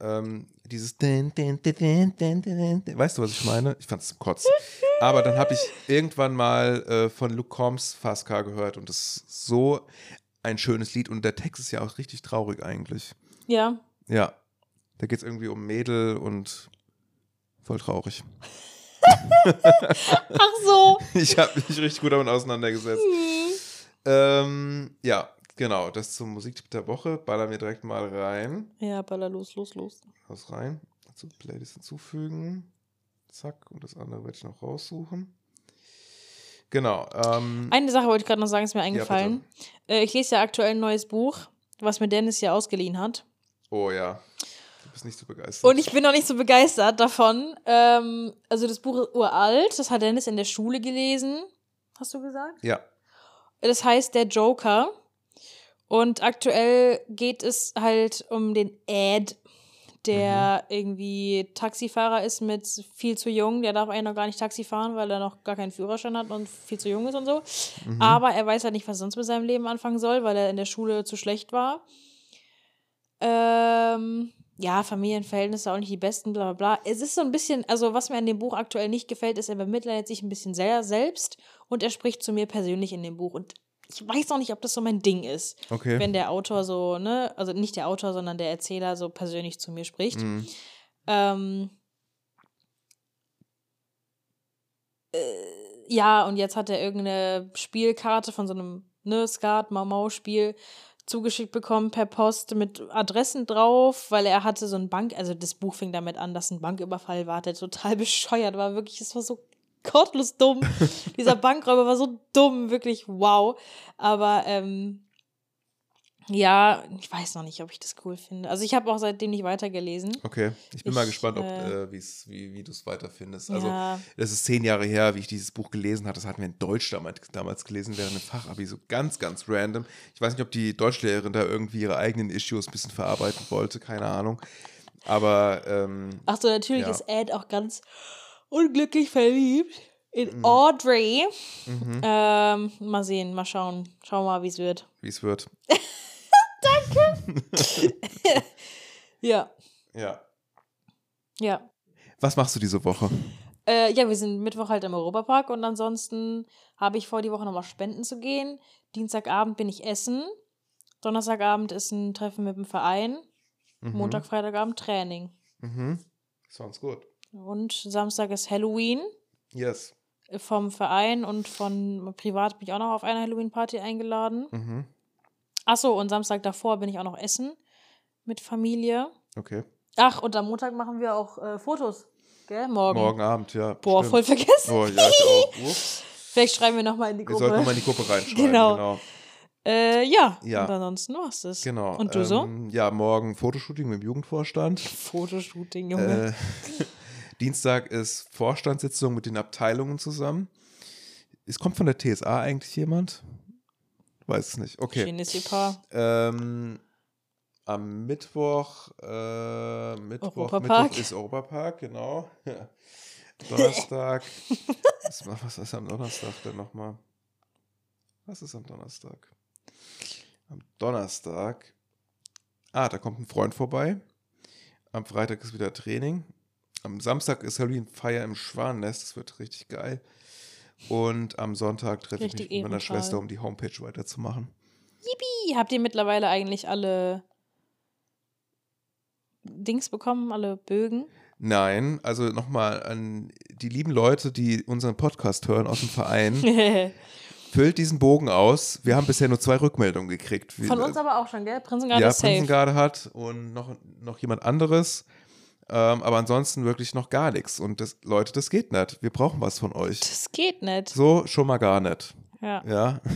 S1: Ähm, dieses. Weißt du, was ich meine? Ich fand es zum Kotzen. Aber dann habe ich irgendwann mal äh, von Luke Combs Fast Car gehört und das ist so ein schönes Lied und der Text ist ja auch richtig traurig eigentlich.
S2: Ja.
S1: Ja. Da geht es irgendwie um Mädel und voll traurig.
S2: Ach so.
S1: Ich habe mich richtig gut damit auseinandergesetzt. Ähm, ja, genau. Das zum Musiktipp der Woche. Ballern wir direkt mal rein.
S2: Ja, baller los, los, los.
S1: Was rein. Dazu Playlist hinzufügen. Zack. Und das andere werde ich noch raussuchen. Genau. Ähm,
S2: Eine Sache wollte ich gerade noch sagen, ist mir eingefallen. äh, ich lese ja aktuell ein neues Buch, was mir Dennis ja ausgeliehen hat.
S1: oh ja. Bist nicht so begeistert.
S2: Und ich bin noch nicht so begeistert davon. Ähm, also das Buch ist uralt, das hat Dennis in der Schule gelesen. Hast du gesagt?
S1: ja.
S2: Das heißt Der Joker. Und aktuell geht es halt um den Ed, der irgendwie Taxifahrer ist mit viel zu jung. Der darf eigentlich noch gar nicht Taxi fahren, weil er noch gar keinen Führerschein hat und viel zu jung ist und so. Aber er weiß halt nicht, was er sonst mit seinem Leben anfangen soll, weil er in der Schule zu schlecht war. Ähm, ja, Familienverhältnisse auch nicht die besten, bla bla bla. Es ist so ein bisschen, also was mir an dem Buch aktuell nicht gefällt, ist, er bemitleidet sich ein bisschen sehr selbst und er spricht zu mir persönlich in dem Buch. Und ich weiß auch nicht, ob das so mein Ding ist,
S1: Okay.
S2: wenn der Autor so, ne, also nicht der Autor, sondern der Erzähler so persönlich zu mir spricht.
S1: Mhm.
S2: Ähm, äh, ja, und jetzt hat er irgendeine Spielkarte von so einem ne, Skat Mau Spiel zugeschickt bekommen per Post mit Adressen drauf, weil er hatte so ein Bank, also das Buch fing damit an, dass ein Banküberfall war, der total bescheuert war, wirklich, es war so gottlos dumm. Dieser Bankräuber war so dumm, wirklich wow. Aber ähm, ja, ich weiß noch nicht, ob ich das cool finde. Also ich habe auch seitdem nicht weitergelesen.
S1: Okay. Ich bin mal
S2: Ich,
S1: gespannt, ob,
S2: äh,
S1: äh, wie, wie du es weiterfindest. Also,
S2: ja,
S1: das ist zehn Jahre her, wie ich dieses Buch gelesen hatte. Das hatten wir in Deutsch damals, damals gelesen, während dem Fachabi. So ganz, ganz random. Ich weiß nicht, ob die Deutschlehrerin da irgendwie ihre eigenen Issues ein bisschen verarbeiten wollte. Keine Ahnung. Aber ähm,
S2: Ach so, natürlich
S1: Ja.
S2: ist Ed auch ganz unglücklich verliebt in
S1: Mhm.
S2: Audrey. Ähm, mal sehen, mal schauen. Schauen wir mal, wie es wird.
S1: wie es wird.
S2: Ja,
S1: Ja.
S2: ja.
S1: Was machst du diese Woche?
S2: Äh, ja, wir sind Mittwoch halt im Europapark und ansonsten habe ich vor, die Woche nochmal spenden zu gehen. Dienstagabend bin ich essen. Donnerstagabend ist ein Treffen mit dem Verein. Montag, Freitagabend Training.
S1: Mhm. Sounds good.
S2: Und Samstag ist Halloween
S1: Yes.
S2: vom Verein und von privat bin ich auch noch auf eine Halloween-Party eingeladen.
S1: Mhm.
S2: Achso, und Samstag davor bin ich auch noch essen mit Familie.
S1: Okay.
S2: Ach, und am Montag machen wir auch äh, Fotos. Gell? Morgen.
S1: Morgen Abend, ja.
S2: Boah,
S1: stimmt.
S2: voll vergessen.
S1: Oh, ja, ich auch. Ups.
S2: Vielleicht schreiben wir nochmal in die
S1: Wir
S2: Gruppe.
S1: sollten nochmal in die Gruppe reinschreiben.
S2: Genau.
S1: genau.
S2: Äh, ja.
S1: Ja.
S2: Und ansonsten war's das.
S1: Genau.
S2: Und du so?
S1: ähm, Ja, morgen Fotoshooting mit dem Jugendvorstand.
S2: Fotoshooting, Junge.
S1: Äh, Dienstag ist Vorstandssitzung mit den Abteilungen zusammen. Es kommt von der TSA eigentlich jemand? Weiß es nicht. Okay. Ähm, am Mittwoch, äh, Mittwoch,
S2: Europapark.
S1: Mittwoch ist Europapark, genau. Donnerstag. was, was ist am Donnerstag denn nochmal? Was ist am Donnerstag? Am Donnerstag. Ah, da kommt ein Freund vorbei. Am Freitag ist wieder Training. Am Samstag ist Halloween-Feier im Schwanennest. Das wird richtig geil. Und am Sonntag treffe ich mich mit meiner. Schwester, um die Homepage weiterzumachen.
S2: Yippie! Habt ihr mittlerweile eigentlich alle Dings bekommen, alle Bögen?
S1: Nein, also nochmal an die lieben Leute, die unseren Podcast hören aus dem Verein, füllt diesen Bogen aus. Wir haben bisher nur zwei Rückmeldungen gekriegt. Wir-
S2: Von uns aber auch schon, gell? Prinzengarde
S1: ja,
S2: ist safe.
S1: Prinzengarde hat und noch, noch jemand anderes. Ähm, aber ansonsten wirklich noch gar nichts. Und das, Leute, das geht nicht. Wir brauchen was von euch.
S2: Das geht nicht.
S1: So schon mal gar nicht.
S2: Ja.
S1: Ja.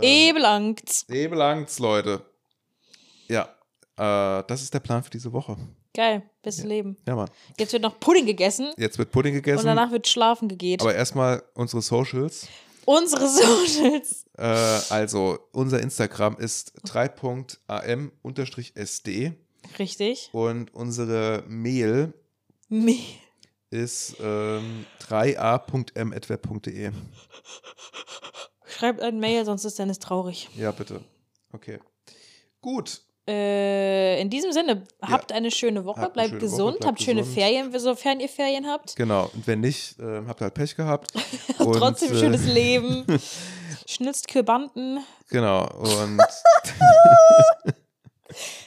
S2: Eh belangt's.
S1: Nee, belangt's, Leute. Ja. Äh, das ist der Plan für diese Woche.
S2: Geil, bestes Leben.
S1: Ja, Mann.
S2: Jetzt wird noch Pudding gegessen
S1: Jetzt wird Pudding gegessen.
S2: und danach wird schlafen gegeht.
S1: aber erstmal unsere Socials.
S2: Unsere Socials.
S1: Äh, also, unser Instagram ist 3.am-sd
S2: Richtig.
S1: und unsere Mail
S2: Me
S1: ist ähm, 3a.m.web.de.
S2: Schreibt ein Mail, sonst ist Dennis traurig.
S1: Ja, bitte. Okay. Gut.
S2: Äh, in diesem Sinne, habt eine schöne Woche,
S1: Habt
S2: bleibt
S1: schöne
S2: gesund,
S1: Woche, bleibt
S2: habt schöne
S1: gesund.
S2: Ferien, sofern ihr Ferien habt.
S1: Genau. Und wenn nicht, äh, habt ihr halt Pech gehabt.
S2: Habt
S1: Und,
S2: trotzdem
S1: äh,
S2: schönes Leben. Schnitzt Kürbanden.
S1: Genau. Und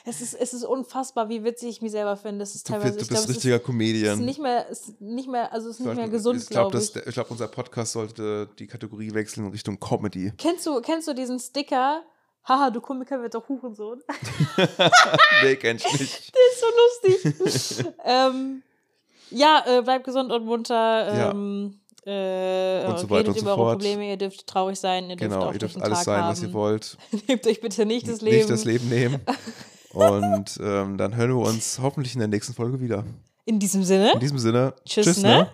S2: Es ist, es ist unfassbar, wie witzig ich mich selber finde. Es ist
S1: du,
S2: teilweise,
S1: du
S2: ich
S1: bist
S2: glaube, es
S1: richtiger
S2: ist, es
S1: Comedian.
S2: ist nicht mehr, es ist nicht mehr, also es ist nicht mehr gesund,
S1: ich glaube,
S2: glaube ich.
S1: ich glaube, unser Podcast sollte die Kategorie wechseln in Richtung Comedy.
S2: Kennst du, kennst du diesen Sticker? Haha, du Komiker wird doch Hurensohn.
S1: nee, kenn ich nicht.
S2: Der ist so lustig. ähm, ja, äh, bleibt gesund und munter.
S1: Ja.
S2: Ähm, äh,
S1: Und so
S2: redet
S1: weiter und so
S2: über eure
S1: fort.
S2: Probleme, ihr dürft traurig sein, ihr dürft
S1: Genau,
S2: auch
S1: ihr dürft alles
S2: Tag
S1: sein,
S2: haben.
S1: was ihr wollt.
S2: Nehmt euch bitte nicht das Leben.
S1: Nicht das Leben nehmen. Und ähm, dann hören wir uns hoffentlich in der nächsten Folge wieder.
S2: In diesem Sinne,
S1: In diesem Sinne,
S2: tschüss,
S1: tschüss
S2: ne?
S1: ne?